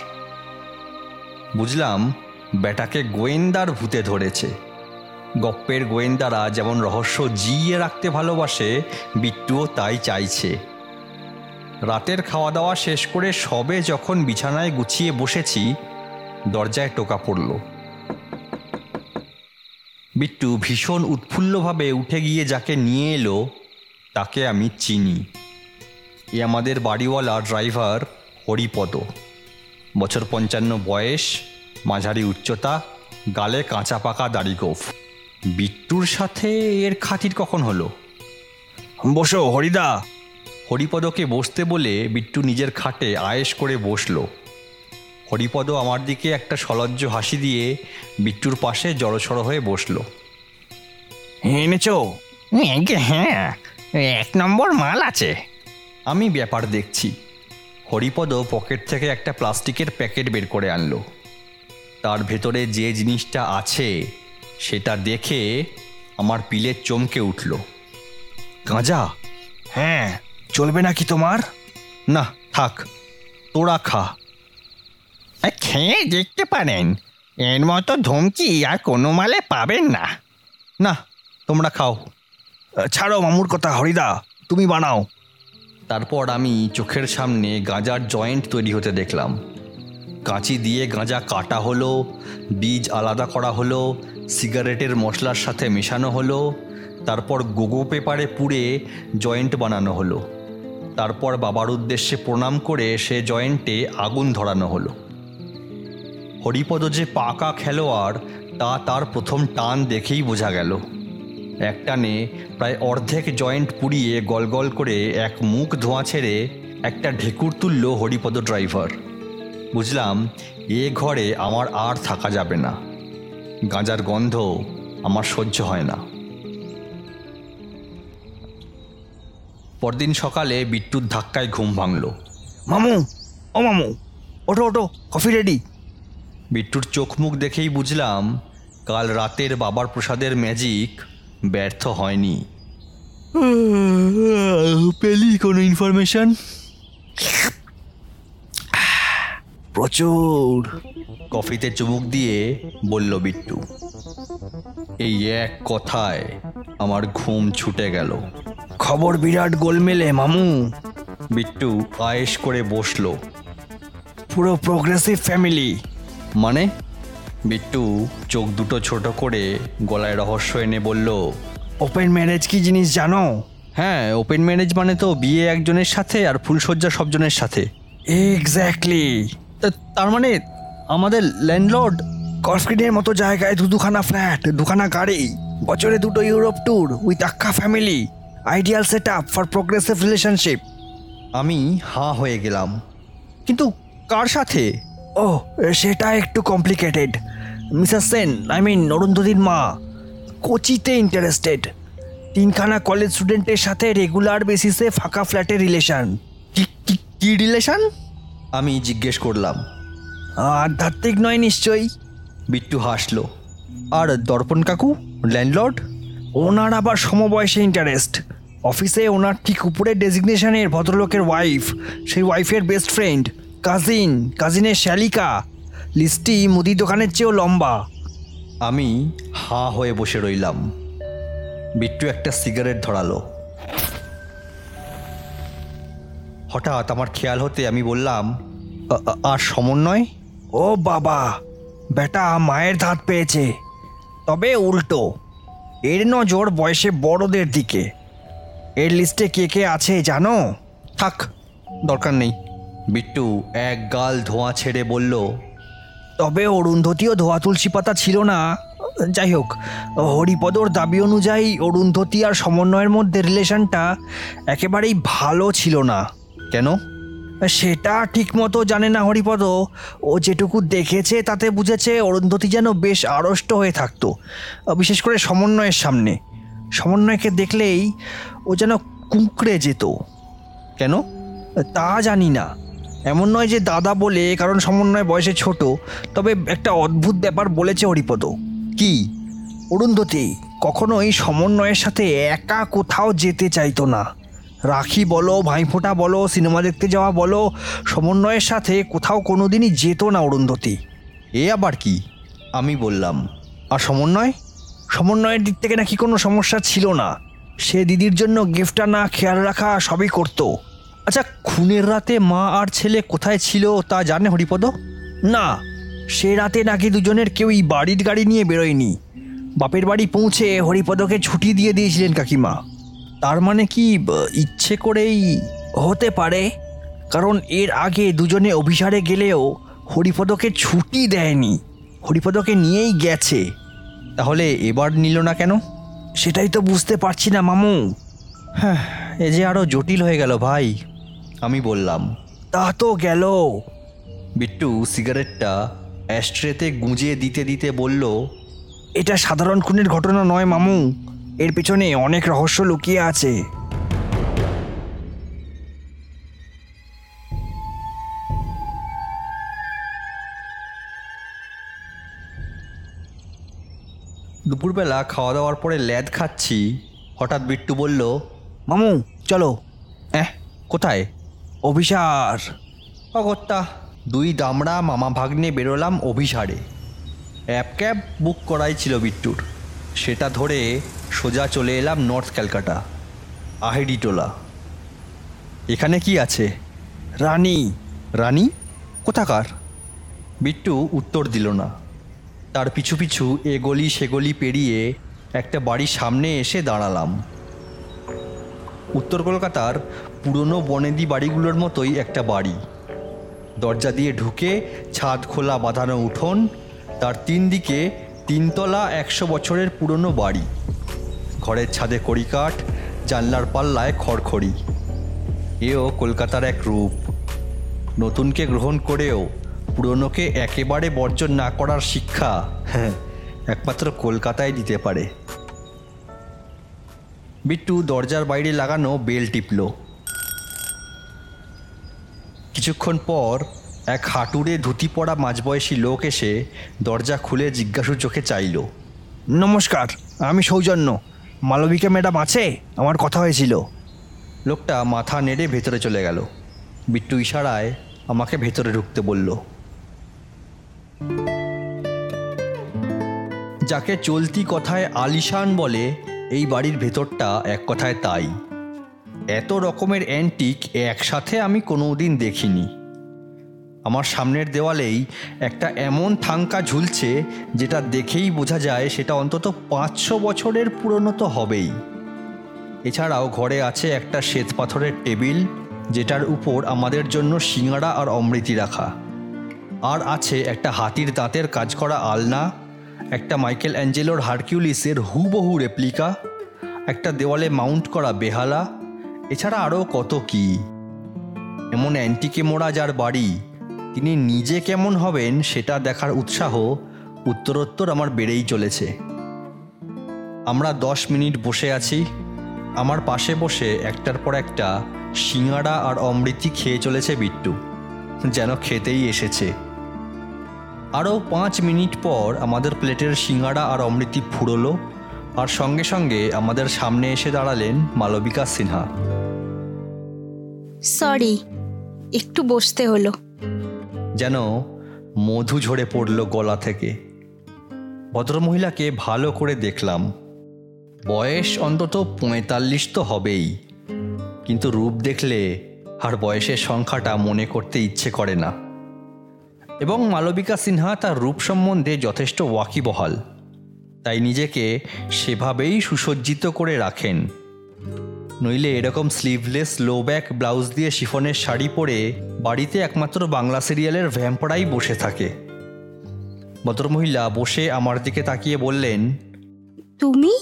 [SPEAKER 1] বুঝলাম বেটাকে গোয়েন্দার ভূতে ধরেছে। গপ্পের গোয়েন্দারা যেমন রহস্য জিইয়ে রাখতে ভালোবাসে, বিট্টুও তাই চাইছে। রাতের খাওয়া দাওয়া শেষ করে সবে যখন বিছানায় গুছিয়ে বসেছি, দরজায় টোকা পড়ল। বিট্টু ভীষণ উৎফুল্লভাবে উঠে গিয়ে যাকে নিয়ে এলো, তাকে আমি চিনি। এ আমাদের বাড়িওয়ালা ড্রাইভার হরিপদ। বছর পঞ্চান্ন বয়স, মাঝারি উচ্চতা, গালে কাঁচা পাকা দাড়ি গোফ। বিট্টুর সাথে এর খাতির কখন হলো?
[SPEAKER 3] বসো, হরিদা।
[SPEAKER 1] হরিপদকে বসতে বলে বিট্টু নিজের খাটে আয়েশ করে বসল। হরিপদ আমার দিকে একটা সলজ্জ হাসি দিয়ে বিট্টুর পাশে জড়সড় হয়ে বসল।
[SPEAKER 3] এনেছ?
[SPEAKER 4] হ্যাঁ এক নম্বর মাল আছে।
[SPEAKER 1] আমি ব্যাপার দেখছি। হরিপদ পকেট থেকে একটা প্লাস্টিকের প্যাকেট বের করে আনলো। তার ভেতরে যে জিনিসটা আছে সেটা দেখে আমার পিলে চমকে উঠল। গাঁজা?
[SPEAKER 3] হ্যাঁ চলবে নাকি তোমার?
[SPEAKER 1] না থাক তোরা খা।
[SPEAKER 4] খেয়ে দেখতে পারেন এর মতো ধমকি আর কোনো মালে পাবেন না।
[SPEAKER 1] না তোমরা খাও।
[SPEAKER 3] ছাড়ো মামুর কথা হরিদা তুমি বানাও।
[SPEAKER 1] তারপর আমি চোখের সামনে গাঁজার জয়েন্ট তৈরি হতে দেখলাম। কাঁচি দিয়ে গাঁজা কাটা হলো বীজ আলাদা করা হলো সিগারেটের মশলার সাথে মেশানো হলো, তারপর গোগো পেপারে পুড়ে জয়েন্ট বানানো হলো। তারপর বাবার উদ্দেশ্যে প্রণাম করে সে জয়েন্টে আগুন ধরানো হলো। হরিপদ যে পাকা খেলোয়াড়, তা তার প্রথম টান দেখেই বোঝা গেল। এক টানে প্রায় অর্ধেক জয়েন্ট পুড়িয়ে গলগল করে এক মুখ ধোঁয়া ছেড়ে একটা ঢেকুর তুলল হরিপদ ড্রাইভার। বুঝলাম, এ ঘরে আমার আর থাকা যাবে না। গাঁজার গন্ধ আমার সহ্য হয় না। পরদিন সকালে বিট্টুর ধাক্কায় ঘুম ভাঙল।
[SPEAKER 3] মামু ও মামু ওঠো ওঠো কফি রেডি।
[SPEAKER 1] বিট্টুর চোখ মুখ দেখেই বুঝলাম কাল রাতের বাবার প্রসাদের ম্যাজিক ব্যর্থ হয়নি।
[SPEAKER 3] পেলি কোনো ইনফরমেশন? প্রচুর।
[SPEAKER 1] কফিতে চুমুক দিয়ে বলল বিট্টু এই এক কথায় আমার ঘুম ছুটে গেল।
[SPEAKER 3] খবর বিরাট গোলমেলে মামু।
[SPEAKER 1] বিট্টু আয়েশ করে বসল।
[SPEAKER 3] পুরো প্রোগ্রেসিভ ফ্যামিলি
[SPEAKER 1] মানে? বিট্টু চোখ দুটো ছোট করে গলায় রহস্য এনে বলল
[SPEAKER 3] ওপেন ম্যারেজ কি জিনিস জানো?
[SPEAKER 1] হ্যাঁ ওপেন ম্যারেজ মানে তো বিয়ে একজনের সাথে আর ফুলসজ্জা সবজনের সাথে।
[SPEAKER 3] এক্স্যাক্টলি
[SPEAKER 1] তার মানে আমাদের ল্যান্ডলর্ড
[SPEAKER 3] কসক্রিনের মতো জায়গায় দু দুখানা ফ্ল্যাট দুখানা গাড়ি বছরে দুটো Europe tour with Hakka family ideal set up for progressive relationship.
[SPEAKER 1] আমি হাঁ হয়ে গেলাম। কিন্তু কার সাথে?
[SPEAKER 3] ও সেটা একটু complicated. Mrs Sen I mean অরুন্ধতির মা কোচিতে ইন্টারেস্টেড। তিনখানা কলেজ স্টুডেন্টের সাথে রেগুলার বেসিসে ফাঁকা ফ্ল্যাটের রিলেশন।
[SPEAKER 1] কি রিলেশন? আমি জিজ্ঞেস করলাম
[SPEAKER 3] আধ্যাত্মিক নয় নিশ্চয়ই?
[SPEAKER 1] বিট্টু হাসল। আর দর্পণ কাকু ল্যান্ডলর্ড?
[SPEAKER 3] ওনার আবার সমবয়সে ইন্টারেস্ট অফিসে ওনার ঠিক উপরে ডেজিগনেশনের ভদ্রলোকের ওয়াইফ সেই ওয়াইফের বেস্ট ফ্রেন্ড কাজিন কাজিনের শ্যালিকা লিস্টটি মুদি দোকানের চেয়েও লম্বা।
[SPEAKER 1] আমি হাঁ হয়ে বসে রইলাম। বিট্টু একটা সিগারেট ধরালো। হঠাৎ আমার খেয়াল হতে আমি বললাম "আ- আ- আর সমন্বয়?
[SPEAKER 3] ও বাবা বেটা মায়ের ধাত পেয়েছে। তবে উল্টো এর নজর বয়সে বড়দের দিকে। এর লিস্টে কে কে আছে জানো?
[SPEAKER 1] থাক দরকার নেই। বিট্টু এক গাল ধোঁয়া ছেড়ে বলল
[SPEAKER 3] তবে অরুন্ধতিও ধোয়া তুলসী পাতা ছিল না। যাই হোক হরিপদর দাবি অনুযায়ী অরুন্ধতী আর সমন্বয়ের মধ্যে রিলেশনটা একেবারেই ভালো ছিল না।
[SPEAKER 1] কেন?
[SPEAKER 3] সেটা ঠিকমতো জানে না হরিপদ। ও যেটুকু দেখেছে তাতে বুঝেছে অরুন্ধতী যেন বেশ আড়ষ্ট হয়ে থাকতো বিশেষ করে সমন্বয়ের সামনে। সমন্বয়কে দেখলেই ও যেন কুঁকড়ে যেত।
[SPEAKER 1] কেন?
[SPEAKER 3] তা জানি না। এমন নয় যে দাদা বলে কারণ সমন্বয় বয়সে ছোট তবে একটা অদ্ভুত ব্যাপার বলেছে হরিপদ।
[SPEAKER 1] কি?
[SPEAKER 3] অরুন্ধতী কখনোই সমন্বয়ের সাথে একা কোথাও যেতে চাইতো না। রাখি বলো ভাইফোঁটা বলো, সিনেমা দেখতে যাওয়া বলো, সমন্বয়ের সাথে কোথাও কোনো দিনই যেত না অরুন্ধতী।
[SPEAKER 1] এ আবার কি? আমি বললাম, আর সমন্বয়?
[SPEAKER 3] সমন্বয়ের দিক থেকে নাকি কোনো সমস্যা ছিল না। সে দিদির জন্য গিফটটা না খেয়াল রাখা সবই করতো।
[SPEAKER 1] আচ্ছা খুনের রাতে মা আর ছেলে কোথায় ছিল তা জানে হরিপদ?
[SPEAKER 3] না, সে রাতে নাকি দুজনের কেউই বাড়ির গাড়ি নিয়ে বেরোয়নি। বাপের বাড়ি পৌঁছে হরিপদকে ছুটি দিয়ে দিয়েছিলেন কাকিমা।
[SPEAKER 1] তার মানে কি ইচ্ছে করেই
[SPEAKER 3] হতে পারে? কারণ এর আগে দুজনে অভিসারে গেলেও হরিপদকে ছুটি দেয়নি। হরিপদকে নিয়েই গেছে।
[SPEAKER 1] তাহলে এবার নিল না কেন?
[SPEAKER 3] সেটাই তো বুঝতে পারছি না, মামু।
[SPEAKER 1] হ্যাঁ এ যে আরও জটিল হয়ে গেল ভাই, আমি বললাম।
[SPEAKER 3] তা তো গেল।
[SPEAKER 1] বিট্টু সিগারেটটা অ্যাস্ট্রেতে গুঁজিয়ে দিতে দিতে বলল,
[SPEAKER 3] এটা সাধারণ খুনের ঘটনা নয়, মামু। এর পেছনে অনেক রহস্য লুকিয়ে আছে।
[SPEAKER 1] দুপুরবেলা খাওয়া দাওয়ার পরে ল্যাদ খাচ্ছি। হঠাৎ বিট্টু বলল,
[SPEAKER 3] মামু, চলো।
[SPEAKER 1] অ্যাঁ কোথায়?
[SPEAKER 3] অভিসার।
[SPEAKER 1] অগত্যা, দুই দামড়া মামা ভাগ্নে বেরোলাম অভিসারে। অ্যাপ ক্যাব, বুক করাই ছিল বিট্টুর। সেটা ধরে সোজা চলে এলাম নর্থ ক্যালকাটা আহেডিটোলা। এখানে কি আছে?
[SPEAKER 3] রানী।
[SPEAKER 1] রানী? কোথাকার? বিট্টু উত্তর দিল না। তার পিছু পিছু এ গলি সে গলি পেরিয়ে একটা বাড়ির সামনে এসে দাঁড়ালাম। উত্তর কলকাতার পুরনো বনেদি বাড়িগুলোর মতোই একটা বাড়ি। দরজা দিয়ে ঢুকে ছাদ খোলা বাঁধানো উঠোন তার তিন দিকে তিনতলা একশো বছরের পুরনো বাড়ি। ঘরের ছাদে কড়িকাঠ জানলার পাল্লায় খড়খড়ি। এও কলকাতার এক রূপ। নতুনকে গ্রহণ করেও পুরনোকে একেবারে বর্জন না করার শিক্ষা একমাত্র কলকাতায় দিতে পারে। বিট্টু দরজার বাইরে লাগানো বেল টিপল। কিছুক্ষণ পর এক হাঁটুরে ধুতি পরা মাঝবয়সী লোক এসে দরজা খুলে জিজ্ঞাসু চোখে চাইল,
[SPEAKER 3] নমস্কার, আমি সৌজন্য। মালবিকা ম্যাডাম আছে? আমার কথা হয়েছিল।
[SPEAKER 1] লোকটা মাথা নেড়ে ভেতরে চলে গেল। বিট্টু ইশারায় আমাকে ভেতরে ঢুকতে বলল। যাকে চলতি কথায় আলিশান বলে, এই বাড়ির ভেতরটা এক কথায় তাই। এত রকমের অ্যান্টিক একসাথে আমি কোনোদিন দেখিনি। আমার সামনের দেওয়ালেই একটা এমন থাঙ্কা ঝুলছে যেটা দেখেই বোঝা যায় সেটা অন্তত পাঁচশো বছরের পুরনো তো হবেই। এছাড়াও ঘরে আছে একটা শ্বেত পাথরের টেবিল, যেটার উপর আমাদের জন্য সিঙ্গাড়া আর অমৃতি রাখা। আর আছে একটা হাতির দাঁতের কাজ করা আলনা, একটা মাইকেল অ্যাঞ্জেলোর হারকিউলিসের হুবহু রেপ্লিকা, একটা দেওয়ালে মাউন্ট করা বেহালা, এছাড়া আরও কত কি। এমন অ্যান্টিকে মোড়া যার বাড়ি তিনি নিজে কেমন হবেন সেটা দেখার উৎসাহ, উত্তরোত্তর আমার বেড়েই চলেছে। আমরা দশ মিনিট বসে আছি। আমার পাশে বসে একটার পর একটা সিঙাড়া আর অমৃতি খেয়ে চলেছে বিট্টু, যেন খেতেই এসেছে। আরও পাঁচ মিনিট পর আমাদের প্লেটের সিঙাড়া আর অমৃতি ফুরলো আর সঙ্গে সঙ্গে আমাদের সামনে এসে দাঁড়ালেন মালবিকা সিনহা।
[SPEAKER 5] সরি, একটু বসতে হলো।
[SPEAKER 1] যেন মধু ঝরে পড়ল গলা থেকে। ভদ্রমহিলাকে ভালো করে দেখলাম। বয়স অন্তত পঁয়তাল্লিশ তো হবেই। কিন্তু রূপ দেখলে আর বয়সের সংখ্যাটা মনে করতে ইচ্ছে করে না। এবং মালবিকা সিনহা তার রূপ সম্বন্ধে যথেষ্ট ওয়াকিবহাল। তাই নিজেকে সেভাবেই সুসজ্জিত করে রাখেন। নইলে এরকম স্লিভলেস লো ব্যাক ব্লাউজ দিয়ে শিফনের শাড়ি পরে বাড়িতে একমাত্র বাংলা সিরিয়ালের ভ্যাম্পড়াই বসে থাকে। ভদ্রমহিলা বসে আমার দিকে তাকিয়ে বললেন
[SPEAKER 5] তুমি?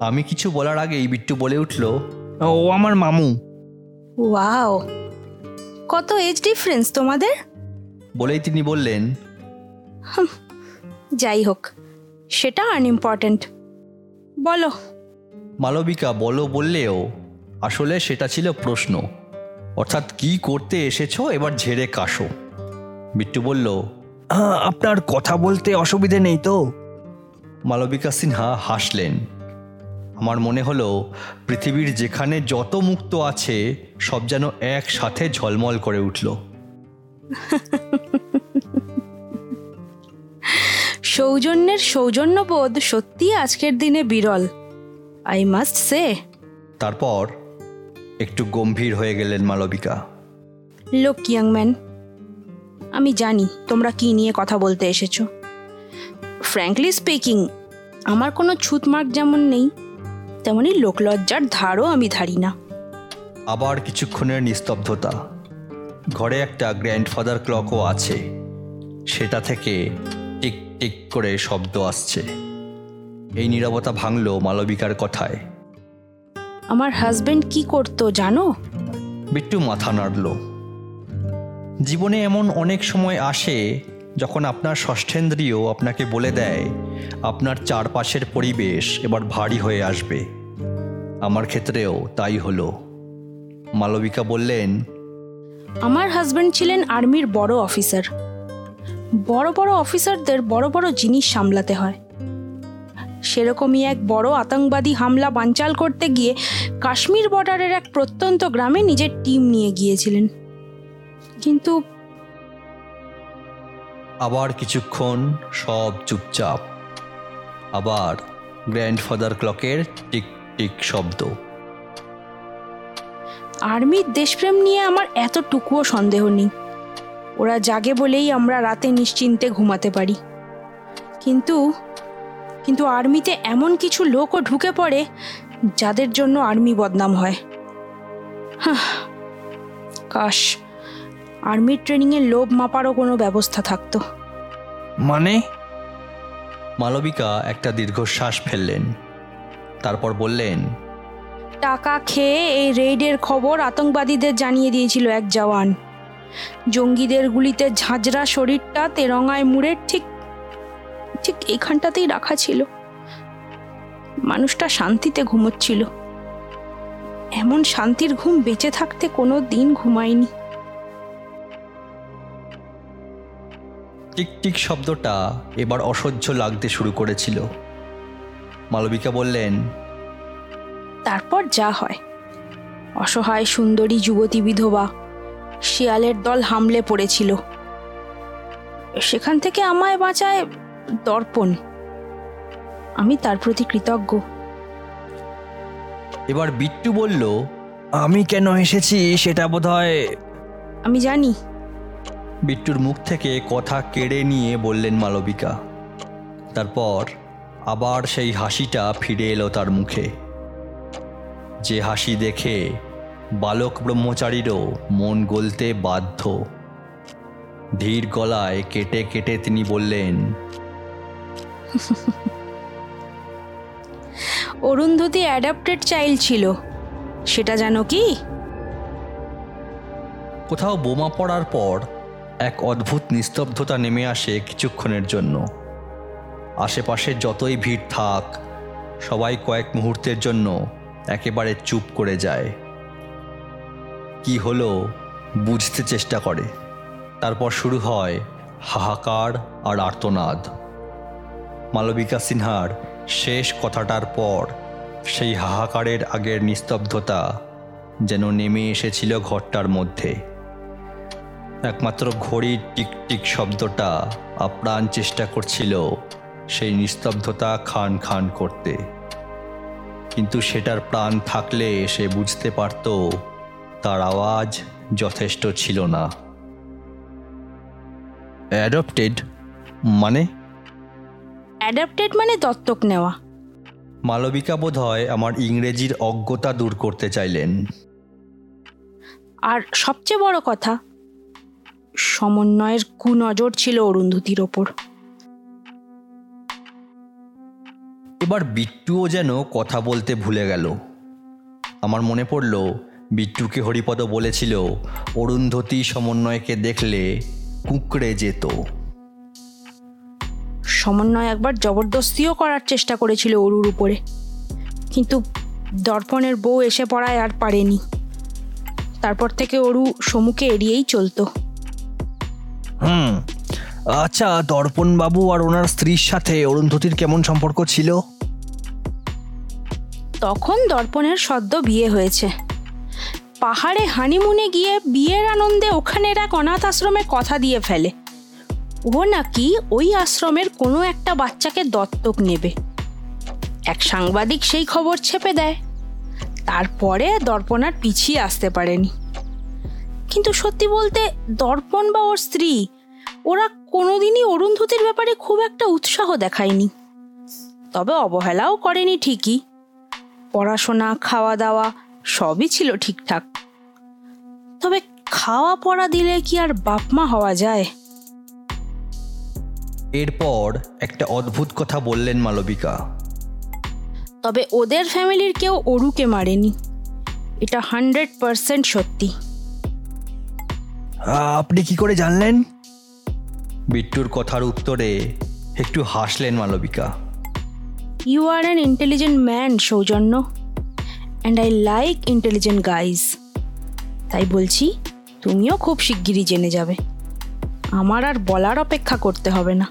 [SPEAKER 1] আমি কিছু বলার আগেই বিট্টু বলে উঠল
[SPEAKER 3] ও আমার মামু।
[SPEAKER 5] ওয়াও কত এজ ডিফারেন্স তোমাদের?
[SPEAKER 1] বলেই তিনি বললেন
[SPEAKER 5] যাই হোক সেটা আনইম্পর্ট্যান্ট বলো
[SPEAKER 1] মালবিকা বলো বললেও আসলে সেটা ছিল প্রশ্ন। অর্থাৎ কি করতে এসেছ এবার ঝেড়ে কাশো। বিট্টু বলল
[SPEAKER 3] আপনার কথা বলতে অসুবিধে নেই তো?
[SPEAKER 1] মালবিকা সিনহা হাসলেন। আমার মনে হলো পৃথিবীর যেখানে যত মুক্ত আছে সব যেন একসাথে ঝলমল করে উঠল।
[SPEAKER 5] সৌজন্যের সৌজন্যবোধ সত্যি আজকের দিনে বিরল। আই মাস্ট সে
[SPEAKER 1] তারপর একটু গম্ভীর হয়ে গেলেন মালবিকা।
[SPEAKER 5] লোক ইয়াং ম্যান আমি জানি তোমরা কি নিয়ে কথা বলতে এসেছ। ফ্র্যাঙ্কলি স্পিকিং আমার কোনো ছুতমার্ক যেমন নেই তেমনি লোকলজ্জার ধারও আমি ধারি না।
[SPEAKER 1] আবার কিছুক্ষণের নিস্তব্ধতা। ঘরে একটা গ্র্যান্ডফাদার ক্লকও আছে। সেটা থেকে টিক টিক করে শব্দ আসছে। এই নীরবতা ভাঙল মালবিকার কথায়।
[SPEAKER 5] আমার হাজবেন্ড কি করতো জানো?
[SPEAKER 1] বিট্টু মাথা নাড়ল। জীবনে এমন অনেক সময় আসে যখন আপনার ষষ্ঠেন্দ্রিয় আপনাকে বলে দেয় আপনার চারপাশের পরিবেশ এবার ভারী হয়ে আসবে। আমার ক্ষেত্রেও তাই হলো। মালবিকা বললেন
[SPEAKER 5] আমার হাজবেন্ড ছিলেন আর্মির বড় অফিসার বড় বড় অফিসারদের বড় বড় জিনিস সামলাতে হয়। সেরকমই এক বড় আতঙ্কবাদী হামলা বানচাল করতে গিয়ে কাশ্মীর বর্ডারের এক প্রত্যন্ত গ্রামে নিজের টিম নিয়ে গিয়েছিলেন। কিন্তু
[SPEAKER 1] আবার কিছুক্ষণ সব চুপচাপ। আবার গ্র্যান্ডফাদার ক্লকের টিক টিক শব্দ।
[SPEAKER 5] আর্মির দেশপ্রেম নিয়ে আমার এতটুকুও সন্দেহ নেই। ওরা জাগে বলেই আমরা রাতে নিশ্চিন্তে ঘুমাতে পারি। কিন্তু কিন্তু আর্মিতে এমন কিছু লোকও ঢুকে পড়ে যাদের জন্য আর্মি বদনাম হয়। কাশ আর্মির ট্রেনিংয়ের লোভ মাপারও কোনো ব্যবস্থা থাকতো।
[SPEAKER 3] মানে?
[SPEAKER 1] মালবিকা একটা দীর্ঘশ্বাস ফেললেন। তারপর বললেন
[SPEAKER 5] টাকা খেয়ে এই রেইডের খবর আতঙ্কবাদীদের জানিয়ে দিয়েছিল এক জওয়ান। জঙ্গিদের গুলিতে ঝাঁঝরা শরীরটা তেরঙায় মুড়ের ঠিক ঠিক এইখানটাতেই রাখা ছিল। মানুষটা শান্তিতে ঘুমোচ্ছিল। এমন শান্তির ঘুম বেঁচে থাকতে কোনো দিন ঘুমায়নি।
[SPEAKER 1] টিকটিক শব্দটা এবার অসহ্য লাগতে শুরু করেছিল। মালবিকা বললেন
[SPEAKER 5] তারপর যা হয়। অসহায় সুন্দরী যুবতী বিধবা শিয়ালের দল হামলে পড়েছিল। সেখান থেকে আমায় বাঁচায় দর্পণ। আমি তার প্রতি কৃতজ্ঞ।
[SPEAKER 1] এবার বিট্টু বলল
[SPEAKER 3] আমি কেন এসেছি সেটা বোধহয়
[SPEAKER 5] আমি জানি।
[SPEAKER 1] বিট্টুর মুখ থেকে কথা কেড়ে নিয়ে বললেন মালবিকা। তারপর আবার সেই হাসিটা ফিরে এলো তার মুখে। যে হাসি দেখে বালক ব্রহ্মচারীরও মন গলতে বাধ্য। ধীর গলায় কেটে কেটে তিনি বললেন
[SPEAKER 5] অরুন্ধতী অ্যাডাপ্টেড চাইল্ড ছিল। সেটা জানো কি?
[SPEAKER 1] কোথাও বোমা পড়ার পর এক অদ্ভুত নিস্তব্ধতা নেমে আসে কিছুক্ষণের জন্য। আশেপাশে যতই ভিড় থাক, সবাই কয়েক মুহূর্তের জন্য একেবারে চুপ করে যায়। কি হলো বুঝতে চেষ্টা করে। তারপর শুরু হয় হাহাকার আর আর্তনাদ। মালবিকা সিনহার শেষ কথাটার পর সেই হাহাকারের আগের নিস্তব্ধতা যেন নেমে এসেছিল ঘরটার মধ্যে। একমাত্র ঘড়ির টিকটিক শব্দটা আপ্রাণ চেষ্টা করছিল সেই নিস্তব্ধতা খান খান করতে। কিন্তু সেটার প্রাণ থাকলে সে বুঝতে পারত তার আওয়াজ যথেষ্ট ছিল না। অ্যাডপ্টেড মানে
[SPEAKER 5] অ্যাডাপ্টেড মানে দত্তক নেওয়া।
[SPEAKER 1] মালবিকা বোধহয় আমার ইংরেজির অজ্ঞতা দূর করতে চাইলেন।
[SPEAKER 5] আর সবচেয়ে বড় কথা সমন্বয়ের কুনজর ছিল অরুন্ধতির ওপর।
[SPEAKER 1] এবার বিট্টুও যেন কথা বলতে ভুলে গেল। আমার মনে পড়ল বিট্টুকে হরিপদ বলেছিল অরুন্ধতি সমন্বয়কে দেখলে কুঁকড়ে যেত।
[SPEAKER 5] সমন্বয় একবার জবরদস্তিও করার চেষ্টা করেছিল অরুর উপরে। কিন্তু দর্পণের বউ এসে পড়ায় আর পারেনি। তারপর থেকে অরু সমুখে এড়িয়েই চলতো।
[SPEAKER 3] হুম আচ্ছা দর্পণ বাবু আর ওনার স্ত্রীর সাথে অরুন্ধতির কেমন সম্পর্ক ছিল?
[SPEAKER 5] তখন দর্পণের সদ্য বিয়ে হয়েছে। পাহাড়ে হানিমুনে গিয়ে বিয়ের আনন্দে ওখানের এক অনাথ আশ্রমে কথা দিয়ে ফেলে। ও নাকি ওই আশ্রমের কোনো একটা বাচ্চাকে দত্তক নেবে। এক সাংবাদিক সেই খবর ছেপে দেয়। তারপরে দর্পণ আর পিছিয়ে আসতে পারেনি। কিন্তু সত্যি বলতে দর্পণ বা ওর স্ত্রী, ওরা কোনোদিনই অরুন্ধতির ব্যাপারে খুব একটা উৎসাহ দেখায়নি। তবে অবহেলাও করেনি ঠিকই। পড়াশোনা খাওয়া দাওয়া সবই ছিল ঠিকঠাক। তবে খাওয়া পড়া দিলে কি আর বাপমা হওয়া যায়?
[SPEAKER 1] এরপর একটা অদ্ভুত কথা বললেন মালবিকা।
[SPEAKER 5] তবে ওদের ফ্যামিলির কেউ অরুকে মারেনি। এটা হান্ড্রেড পারসেন্ট সত্যি।
[SPEAKER 3] আপনি কি করে জানলেন?
[SPEAKER 1] বিট্টুর কথার উত্তরে একটু হাসলেন Malabika.
[SPEAKER 5] You are an intelligent man Soujanya and I like intelligent guys তাই বলছি তুমিও খুব শিগগিরই জেনে যাবে। আমার আর বলার অপেক্ষা করতে হবে না।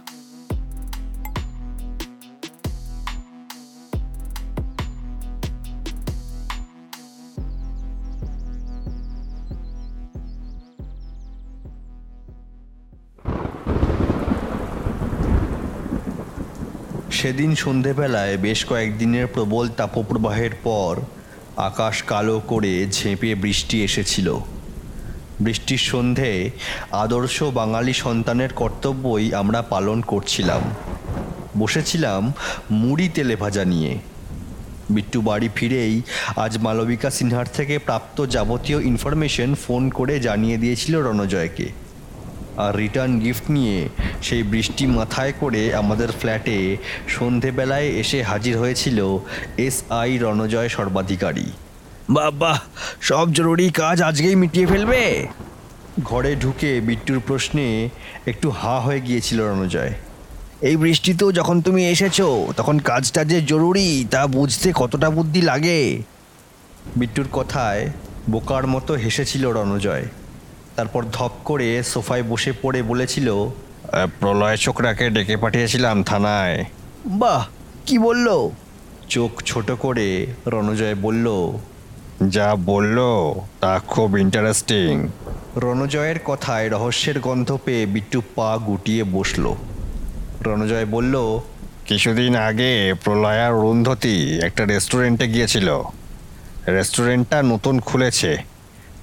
[SPEAKER 1] সেদিন সন্ধেবেলায় বেশ কয়েকদিনের প্রবল তাপপ্রবাহের পর আকাশ কালো করে ঝেঁপে বৃষ্টি এসেছিল। বৃষ্টির সন্ধে আদর্শ বাঙালি সন্তানের কর্তব্যই আমরা পালন করছিলাম। বসেছিলাম মুড়ি তেলে ভাজা নিয়ে। বিট্টু বাড়ি ফিরেই আজ মালবিকা সিনহার থেকে প্রাপ্ত যাবতীয় ইনফরমেশন ফোন করে জানিয়ে দিয়েছিল রণজয়কে। আর রিটার্ন গিফট নিয়ে সেই বৃষ্টি মাথায় করে আমাদের ফ্ল্যাটে সন্ধেবেলায় এসে হাজির হয়েছিল এস আই রণজয় সর্বাধিকারী।
[SPEAKER 3] বাবা সব জরুরি কাজ আজকেই মিটিয়ে ফেলবে।
[SPEAKER 1] ঘরে ঢুকে বিট্টুর প্রশ্নে একটু হা হয়ে গিয়েছিল রণজয়।
[SPEAKER 3] এই বৃষ্টিতেও যখন তুমি এসেছ তখন কাজটা যে জরুরি তা বুঝতে কতটা বুদ্ধি লাগে?
[SPEAKER 1] বিট্টুর কথায় বোকার মতো হেসেছিল রণজয়। তারপর ধপ করে সোফায় বসে পড়ে বলেছিল
[SPEAKER 4] প্রলয় ছোকরাকে ডেকে পাঠিয়েছিলাম থানায়।
[SPEAKER 3] বাহ কি বলল?
[SPEAKER 1] চোখ ছোট করে রণজয় বলল
[SPEAKER 4] যা বলল তা খুব ইন্টারেস্টিং
[SPEAKER 1] রণজয়ের কথায় রহস্যের গন্ধ পেয়ে বিট্টু পা গুটিয়ে বসল। রণজয় বলল
[SPEAKER 4] কিছুদিন আগে প্রলয় আর অরুন্ধতী একটা রেস্টুরেন্টে গিয়েছিল। রেস্টুরেন্টটা নতুন খুলেছে।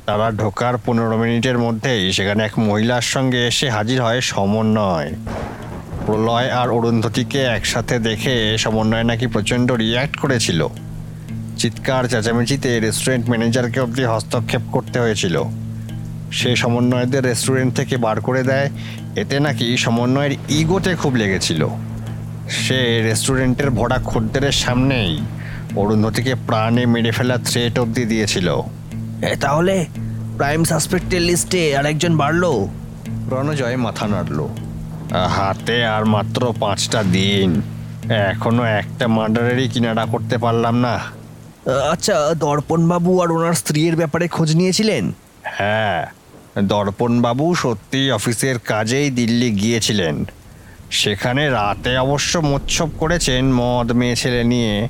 [SPEAKER 4] তারা ঢোকার পনেরো মিনিটের মধ্যেই সেখানে এক মহিলার সঙ্গে এসে হাজির হয় সমন্বয়। প্রলয় আর অরুন্ধতীকে একসাথে দেখে সমন্বয় নাকি প্রচণ্ড রিয়্যাক্ট করেছিল। চিৎকার চেঁচামেচিতে রেস্টুরেন্ট ম্যানেজারকে অবধি হস্তক্ষেপ করতে হয়েছিল। সে সমন্বয়দের রেস্টুরেন্ট থেকে বার করে দেয়। এতে নাকি সমন্বয়ের ইগোতে খুব লেগেছিল। সে রেস্টুরেন্টের ভরা খদ্দেরের সামনেই অরুন্ধতীকে প্রাণে মেরে ফেলার থ্রেট অবধি দিয়েছিল।
[SPEAKER 3] এ, তাহলে প্রাইম সাসপেক্টের লিস্টে আরেকজন বাড়লো?
[SPEAKER 1] রণজয় মাথা নাড়ল।
[SPEAKER 4] হাতে আর মাত্র পাঁচটা দিন। এখনও একটা মার্ডারেরই কিনারা করতে পারলাম না।
[SPEAKER 3] আচ্ছা দর্পণবাবু আর ওনার স্ত্রীর ব্যাপারে খোঁজ নিয়েছিলেন?
[SPEAKER 4] হ্যাঁ দর্পণবাবু সত্যি অফিসের কাজেই দিল্লি গিয়েছিলেন। সেখানে রাতে অবশ্য মোচ্ছব করেছেন মদ মেয়ে ছেলে নিয়ে।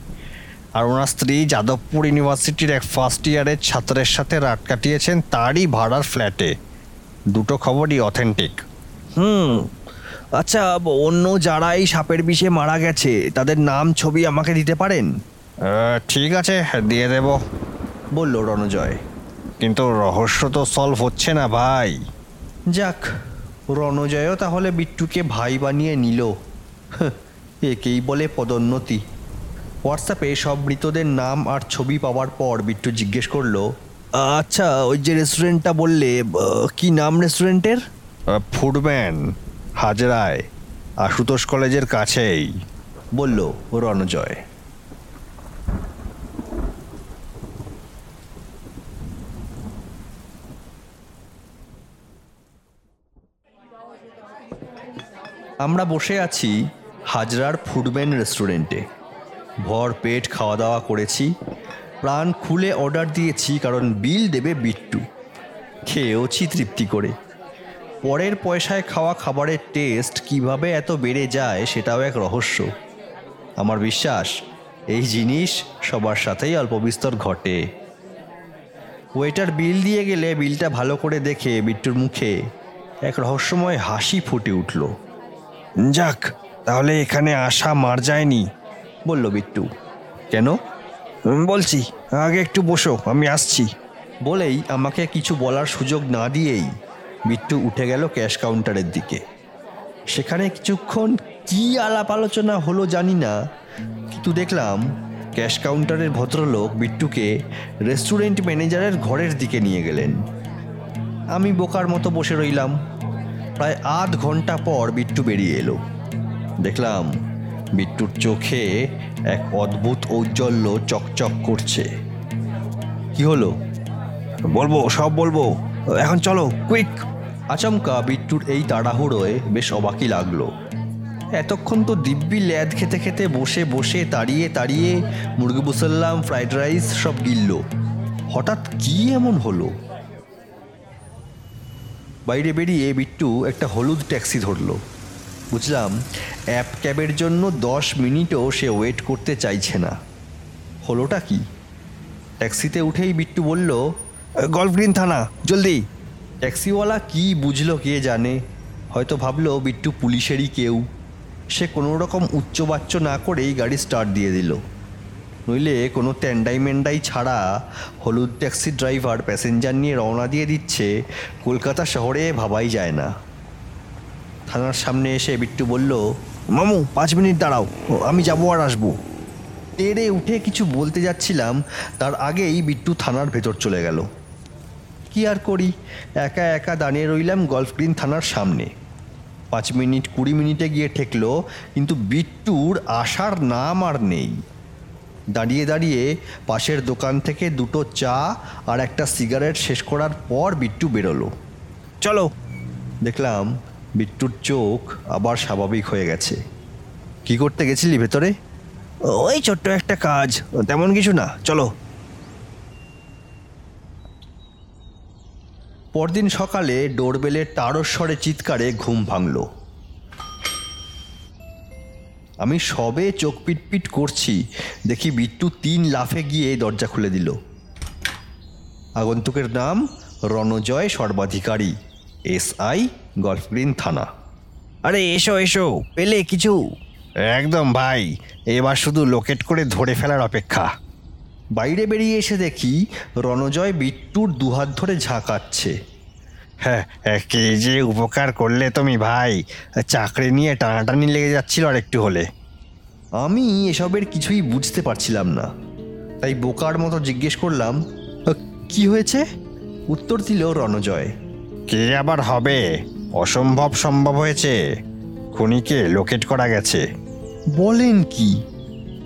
[SPEAKER 4] আর ওনার স্ত্রী যাদবপুর ইউনিভার্সিটির এক ফার্স্ট ইয়ারের ছাত্রের সাথে রাত কাটিয়েছেন তারই ভাড়ার ফ্ল্যাটে। দুটো খবরই অথেন্টিক
[SPEAKER 3] হুম আচ্ছা অন্য যারা এই সাপের বিষে মারা গেছে তাদের নাম ছবি আমাকে দিতে পারেন?
[SPEAKER 4] ঠিক আছে দিয়ে দেব।
[SPEAKER 1] বলল রণজয়।
[SPEAKER 4] কিন্তু রহস্য তো সলভ হচ্ছে না ভাই।
[SPEAKER 1] যাক রণজয়ও তাহলে বিট্টুকে ভাই বানিয়ে নিল। হাহ, একেই বলে পদোন্নতি। হোয়াটসঅ্যাপে সব মৃতদের নাম আর ছবি পাওয়ার পর বিট্টু জিজ্ঞেস করল
[SPEAKER 3] আচ্ছা ওই যে রেস্টুরেন্টটা বললে কি নাম রেস্টুরেন্টের?
[SPEAKER 4] ফুডম্যান হাজরায় আশুতোষ কলেজের কাছেই।
[SPEAKER 1] বলল রণজয়। আমরা বসে আছি হাজরার ফুডম্যান রেস্টুরেন্টে। ভর পেট খাওয়া দাওয়া করেছি, প্রাণ খুলে অর্ডার দিয়েছি কারণ বিল দেবে বিট্টু। খেয়েওছি তৃপ্তি করে। পরের পয়সায় খাওয়া খাবারের টেস্ট কীভাবে এত বেড়ে যায় সেটাও এক রহস্য। আমার বিশ্বাস, এই জিনিস সবার সাথেই অল্প বিস্তর ঘটে। ওয়েটার বিল দিয়ে গেলে বিলটা ভালো করে দেখে বিট্টুর মুখে এক রহস্যময় হাসি ফুটে উঠল।
[SPEAKER 4] যাক, তাহলে এখানে আসা মার যায়নি,
[SPEAKER 1] বলল বিট্টু। কেন?
[SPEAKER 4] বলছি, আগে একটু বসো, আমি আসছি।
[SPEAKER 1] বলেই আমাকে কিছু বলার সুযোগ না দিয়েই বিট্টু উঠে গেল ক্যাশ কাউন্টারের দিকে। সেখানে কিছুক্ষণ কি আলাপ আলোচনা হলো জানি না, কিন্তু দেখলাম ক্যাশ কাউন্টারের ভদ্রলোক বিট্টুকে রেস্টুরেন্ট ম্যানেজারের ঘরের দিকে নিয়ে গেলেন। আমি বোকার মতো বসে রইলাম। প্রায় আধ ঘণ্টা পর বিট্টু বেরিয়ে এলো। দেখলাম বিট্টুর চোখে এক অদ্ভুত ঔজ্জ্বল্য চকচক করছে। কি হলো?
[SPEAKER 3] বলব, সব বলব। এখন চলো কুইক
[SPEAKER 1] আচমকা বিট্টুর এই তাড়াহুড়োয় বেশ অবাকই লাগল। এতক্ষণ তো দিব্যি ল্যাদ খেতে খেতে বসে বসে তাড়িয়ে তাড়িয়ে মুরগি মুসাল্লাম ফ্রাইড রাইস সব গিলল। হঠাৎ কি এমন হলো? বাইরে বেরিয়ে বিট্টু একটা হলুদ ট্যাক্সি ধরলো। বুঝলাম অ্যাপ ক্যাবের জন্য দশ মিনিটও সে ওয়েট করতে চাইছে না। হলোটা কি? ট্যাক্সিতে উঠেই বিট্টু বলল
[SPEAKER 3] গল্ফ গ্রিন থানা জলদি।
[SPEAKER 1] ট্যাক্সিওয়ালা কি বুঝলো কে জানে? হয়তো ভাবলো বিট্টু পুলিশেরই কেউ। সে কোনো রকম উচ্চবাচ্য না করেই গাড়ি স্টার্ট দিয়ে দিল। নইলে কোনো ট্যান্ডাই ম্যান্ডাই ছাড়া হলুদ ট্যাক্সি ড্রাইভার প্যাসেঞ্জার নিয়ে রওনা দিয়ে দিচ্ছে, কলকাতা শহরে ভাবাই যায় না। থানার সামনে এসে বিট্টু বলল,
[SPEAKER 3] মামু, পাঁচ মিনিট দাঁড়াও, আমি যাব আর আসব।
[SPEAKER 1] তেড়ে উঠে কিছু বলতে যাচ্ছিলাম, তার আগেই বিট্টু থানার ভেতর চলে গেল। কি আর করি? একা একা দাঁড়িয়ে রইলাম গল্ফ গ্রিন থানার সামনে। পাঁচ মিনিট কুড়ি মিনিটে গিয়ে ঠেকলো, কিন্তু বিট্টুর আসার নাম আর নেই। দাঁড়িয়ে দাঁড়িয়ে পাশের দোকান থেকে দুটো চা আর একটা সিগারেট শেষ করার পর বিট্টু বেরোলো।
[SPEAKER 3] চলো।
[SPEAKER 1] দেখলাম বিট্টুর চোখ আবার স্বাভাবিক হয়ে গেছে। কি করতে গেছিলি ভেতরে?
[SPEAKER 3] ওই ছোট্ট একটা কাজ তেমন কিছু না চলো।
[SPEAKER 1] পরদিন সকালে ডোরবেলের তারস্বরে চিৎকারে ঘুম ভাঙল। আমি সবে চোখ পিটপিট করছি। দেখি বিট্টু তিন লাফে গিয়ে দরজা খুলে দিল। আগন্তুকের নাম রণজয় সর্বাধিকারী এসআই গল্ফগ্রিন থানা।
[SPEAKER 3] আরে এসো এসো পেলে কিছু।
[SPEAKER 4] একদম ভাই এবার শুধু লোকেট করে ধরে ফেলার অপেক্ষা।
[SPEAKER 1] বাইরে বেরিয়ে এসে দেখি রণজয় বিট্টুর দুহাত ধরে ঝাঁকাচ্ছে।
[SPEAKER 4] হ্যাঁ কে যে উপকার করলে তুমি ভাই? চাকরি নিয়ে টানাটানি লেগে যাচ্ছিল আর একটু হলে।
[SPEAKER 1] আমি এসবের কিছুই বুঝতে পারছিলাম না। তাই বোকার মতো জিজ্ঞেস করলাম "আহ, কি হয়েছে? উত্তর দিল রণজয়
[SPEAKER 4] কে আবার হবে? অসম্ভব সম্ভব হয়েছে। খুনিকে লোকেট করা গেছে।
[SPEAKER 1] বলেন কি?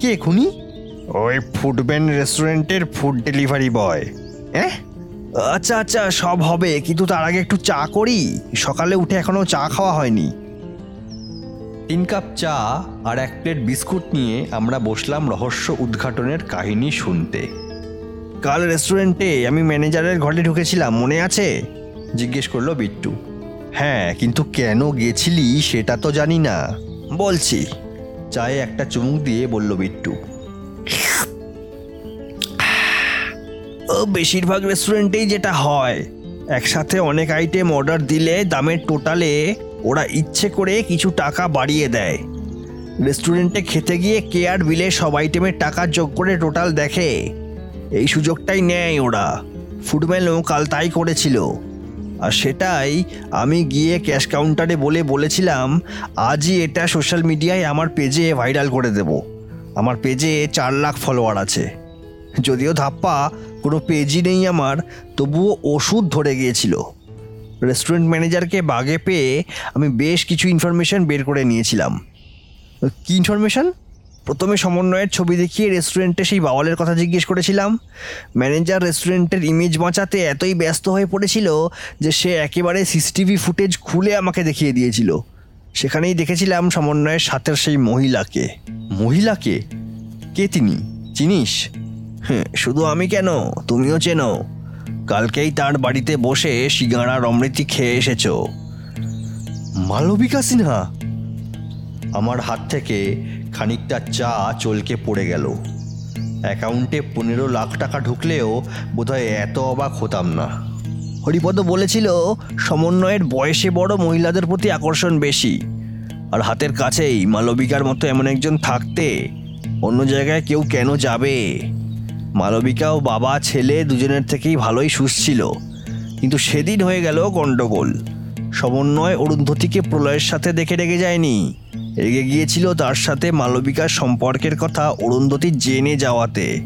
[SPEAKER 1] কে খুনি?
[SPEAKER 4] ওই ফুডব্যান রেস্টুরেন্টের ফুড ডেলিভারি বয়।
[SPEAKER 3] হ্যাঁ আচ্ছা আচ্ছা সব হবে, কিন্তু তার আগে একটু চা করি। সকালে উঠে এখনও চা খাওয়া হয়নি।
[SPEAKER 1] তিন কাপ চা আর এক প্লেট বিস্কুট নিয়ে আমরা বসলাম রহস্য উদ্ঘাটনের কাহিনী শুনতে।
[SPEAKER 3] কাল রেস্টুরেন্টে আমি ম্যানেজারের ঘরে ঢুকেছিলাম, মনে আছে?
[SPEAKER 1] জিজ্ঞেস করল বিট্টু। হ্যাঁ কিন্তু কেন গেছিলি সেটা তো জানি না।
[SPEAKER 3] বলছি।
[SPEAKER 1] চায়ে একটা চুমুক দিয়ে বলল বিট্টু।
[SPEAKER 3] বেশিরভাগ রেস্টুরেন্টেই যেটা হয়, একসাথে অনেক আইটেম অর্ডার দিলে দামের টোটালে ওরা ইচ্ছে করে কিছু টাকা বাড়িয়ে দেয়। রেস্টুরেন্টে খেতে গিয়ে কেয়ার বিলে সব আইটেমের টাকা যোগ করে টোটাল দেখে। এই সুযোগটাই নেয় ওরা। ফুডম্যানও কাল তাই করেছিল। আর সেটাই আমি গিয়ে ক্যাশ কাউন্টারে বলে বলেছিলাম, আজই এটা সোশ্যাল মিডিয়ায় আমার পেজে ভাইরাল করে দেব। আমার পেজে চার লাখ ফলোয়ার আছে। যদিও ধাপ্পা কোনো পেজই নেই আমার, তবুও ওষুধ ধরে গিয়েছিল। রেস্টুরেন্ট ম্যানেজারকে বাগে পেয়ে আমি বেশ কিছু ইনফরমেশন বের করে নিয়েছিলাম। কি ইনফরমেশন? প্রথমে সমন্বয়ের ছবি দেখিয়ে রেস্টুরেন্টে সেই বাওয়ালের কথা জিজ্ঞেস করেছিলাম। ম্যানেজার রেস্টুরেন্টের ইমেজ বাঁচাতে এতই ব্যস্ত হয়ে পড়েছিল যে সে একেবারে সিসিটিভি ফুটেজ খুলে আমাকে দেখিয়ে দিয়েছিল। সেখানেই দেখেছিলাম সমন্বয়ের সাথের সেই মহিলাকে।
[SPEAKER 1] মহিলাকে? কে তিনি? চিনিস
[SPEAKER 3] শুধু আমি কেন? তুমিও চেনো। কালকেই তার বাড়িতে বসে সিঙ্গাড়ার অমৃতি খেয়ে এসেছ।
[SPEAKER 1] মালবিকা সিনহা! আমার হাত থেকে খানিকটা চা চলকে পড়ে গেল। অ্যাকাউন্টে পনেরো লাখ টাকা ঢুকলেও বোধহয় এত অবাক হতাম না।
[SPEAKER 3] হরিপদ বলেছিল, সমন্বয়ের বয়সে বড় মহিলাদের প্রতি আকর্ষণ বেশি। আর হাতের কাছেই মালবিকার মতো এমন একজন থাকতে অন্য জায়গায় কেউ কেন যাবে? মালবিকা ও বাবা, ছেলে দুজনের থেকেই ভালোই সুস্থ কিন্তু সেদিন হয়ে গেল গন্ডগোল। সমন্বয় অরুন্ধতিকে প্রলয়ের সাথে দেখে রেগে যায়নি। রেগে গিয়েছিল তার সাথে মালবিকার সম্পর্কের কথা অরুন্ধতি জেনে যাওয়াতে।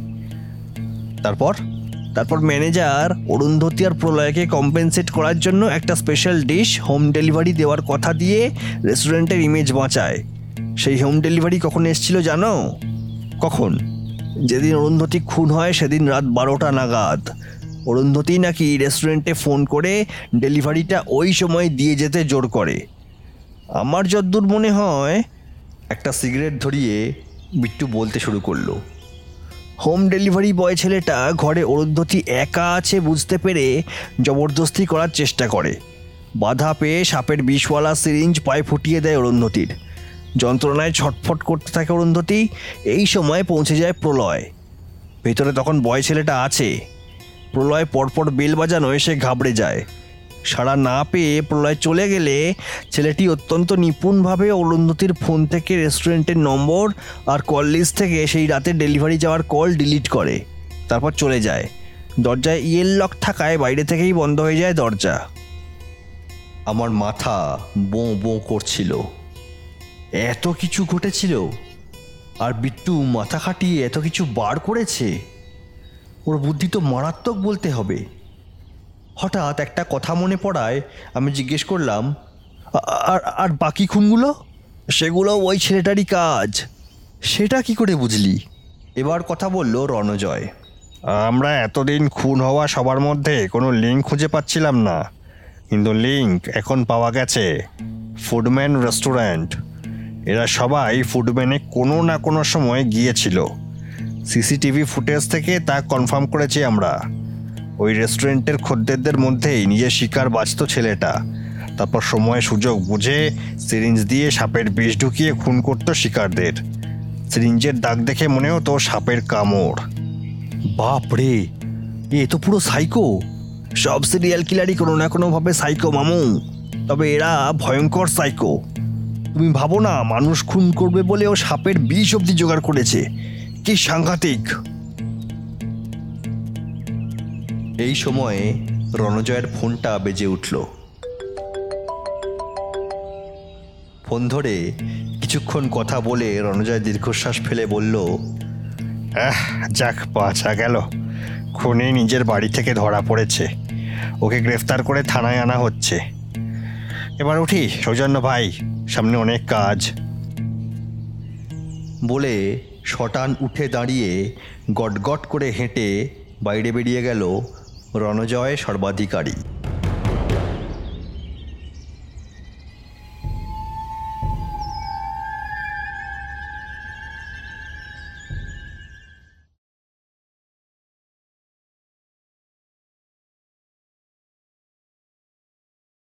[SPEAKER 1] তারপর?
[SPEAKER 3] তারপর ম্যানেজার অরুন্ধতী আর প্রলয়কে কম্পেনসেট করার জন্য একটা স্পেশাল ডিশ হোম ডেলিভারি দেওয়ার কথা দিয়ে রেস্টুরেন্টের ইমেজ বাঁচায়। সেই হোম ডেলিভারি কখন এসেছিল জানো?
[SPEAKER 1] কখন?
[SPEAKER 3] যেদিন অরুন্ধতী খুন হয়, সেদিন রাত বারোটা নাগাদ। অরুন্ধতী নাকি রেস্টুরেন্টে ফোন করে ডেলিভারিটা ওই সময় দিয়ে যেতে জোর করে। আমার যদ্দূর মনে হয়,
[SPEAKER 1] একটা সিগারেট ধরিয়ে বিট্টু বলতে শুরু করল।
[SPEAKER 3] হোম ডেলিভারি বয় ছেলেটা ঘরে অরুন্ধতী একা আছে বুঝতে পেরে জবরদস্তি করার চেষ্টা করে। বাধা পেয়ে সাপের বিষওয়ালা সিরিঞ্জ পায়ে ফুটিয়ে দেয় অরুন্ধতির। যন্ত্রণায় ছটফট করতে থাকে অরুন্ধতী, এই সময় পৌঁছে যায় প্রলয়। ভেতরে তখন বয় ছেলেটা আছে। প্রলয় পরপর বেল বাজানো এসে ঘাবড়ে যায়। সাড়া না পেয়ে প্রলয় চলে গেলে ছেলেটি অত্যন্ত নিপুণভাবে অরুন্ধতির ফোন থেকে রেস্টুরেন্টের নম্বর আর কল লিস্ট থেকে সেই রাতে ডেলিভারি যাওয়ার কল ডিলিট করে। তারপর চলে যায়। দরজায় ইয়েল লক থাকায় বাইরে থেকেই বন্ধ হয়ে যায় দরজা।
[SPEAKER 1] আমার মাথা বোঁ বোঁ করছিল। এত কিছু ঘটেছিল। আর বিট্টু মাথা খাটিয়ে এত কিছু বার করেছে। ওর বুদ্ধি তো মারাত্মক বলতে হবে। হঠাৎ একটা কথা মনে পড়ায়, আমি জিজ্ঞেস করলাম আর আর বাকি খুনগুলো? সেগুলো ওই ছেলেটারই কাজ। সেটা কি করে বুঝলি? এবার কথা বলল রণজয়।
[SPEAKER 4] আমরা এতদিন খুন হওয়া সবার মধ্যে কোনো লিঙ্ক খুঁজে পাচ্ছিলাম না। কিন্তু লিঙ্ক এখন পাওয়া গেছে। Foodman restaurant. এরা সবাই ফুডম্যানে কোনো না কোনো সময় গিয়েছিল। সিসিটিভি ফুটেজ থেকে তা কনফার্ম করেছি আমরা। ওই রেস্টুরেন্টের খদ্দেরদের মধ্যেই নিজের শিকার বাঁচত ছেলেটা। তারপর সময়, সুযোগ বুঝে সিরিঞ্জ দিয়ে সাপের বিষ ঢুকিয়ে খুন করতো শিকারদের। সিরিঞ্জের দাগ দেখে মনে হতো সাপের কামড়।
[SPEAKER 1] বাপ রে, এ তো পুরো সাইকো
[SPEAKER 3] সব সিরিয়াল কিলারই কোনো না কোনোভাবে সাইকো মামু। তবে এরা ভয়ঙ্কর সাইকো তুমি ভাবো না, মানুষ খুন করবে বলে ও সাপের বিষ অব্দি জোগাড় করেছে। কি সাংঘাতিক।
[SPEAKER 1] এই সময়ে রণজয়ের ফোনটা বেজে উঠল। ফোন ধরে কিছুক্ষণ কথা বলে রণজয় দীর্ঘশ্বাস ফেলে বলল,
[SPEAKER 4] আহ, যাক বাঁচা গেল। খুনে নিজের বাড়ি থেকে ধরা পড়েছে। ওকে গ্রেফতার করে থানায় আনা হচ্ছে। এবার উঠি। সৌজন্য ভাই, সামনে অনেক কাজ।
[SPEAKER 1] বলে শটান উঠে দাঁড়িয়ে গটগট করে হেঁটে বাইরে বেরিয়ে গেল রণজয় সর্বাধিকারী।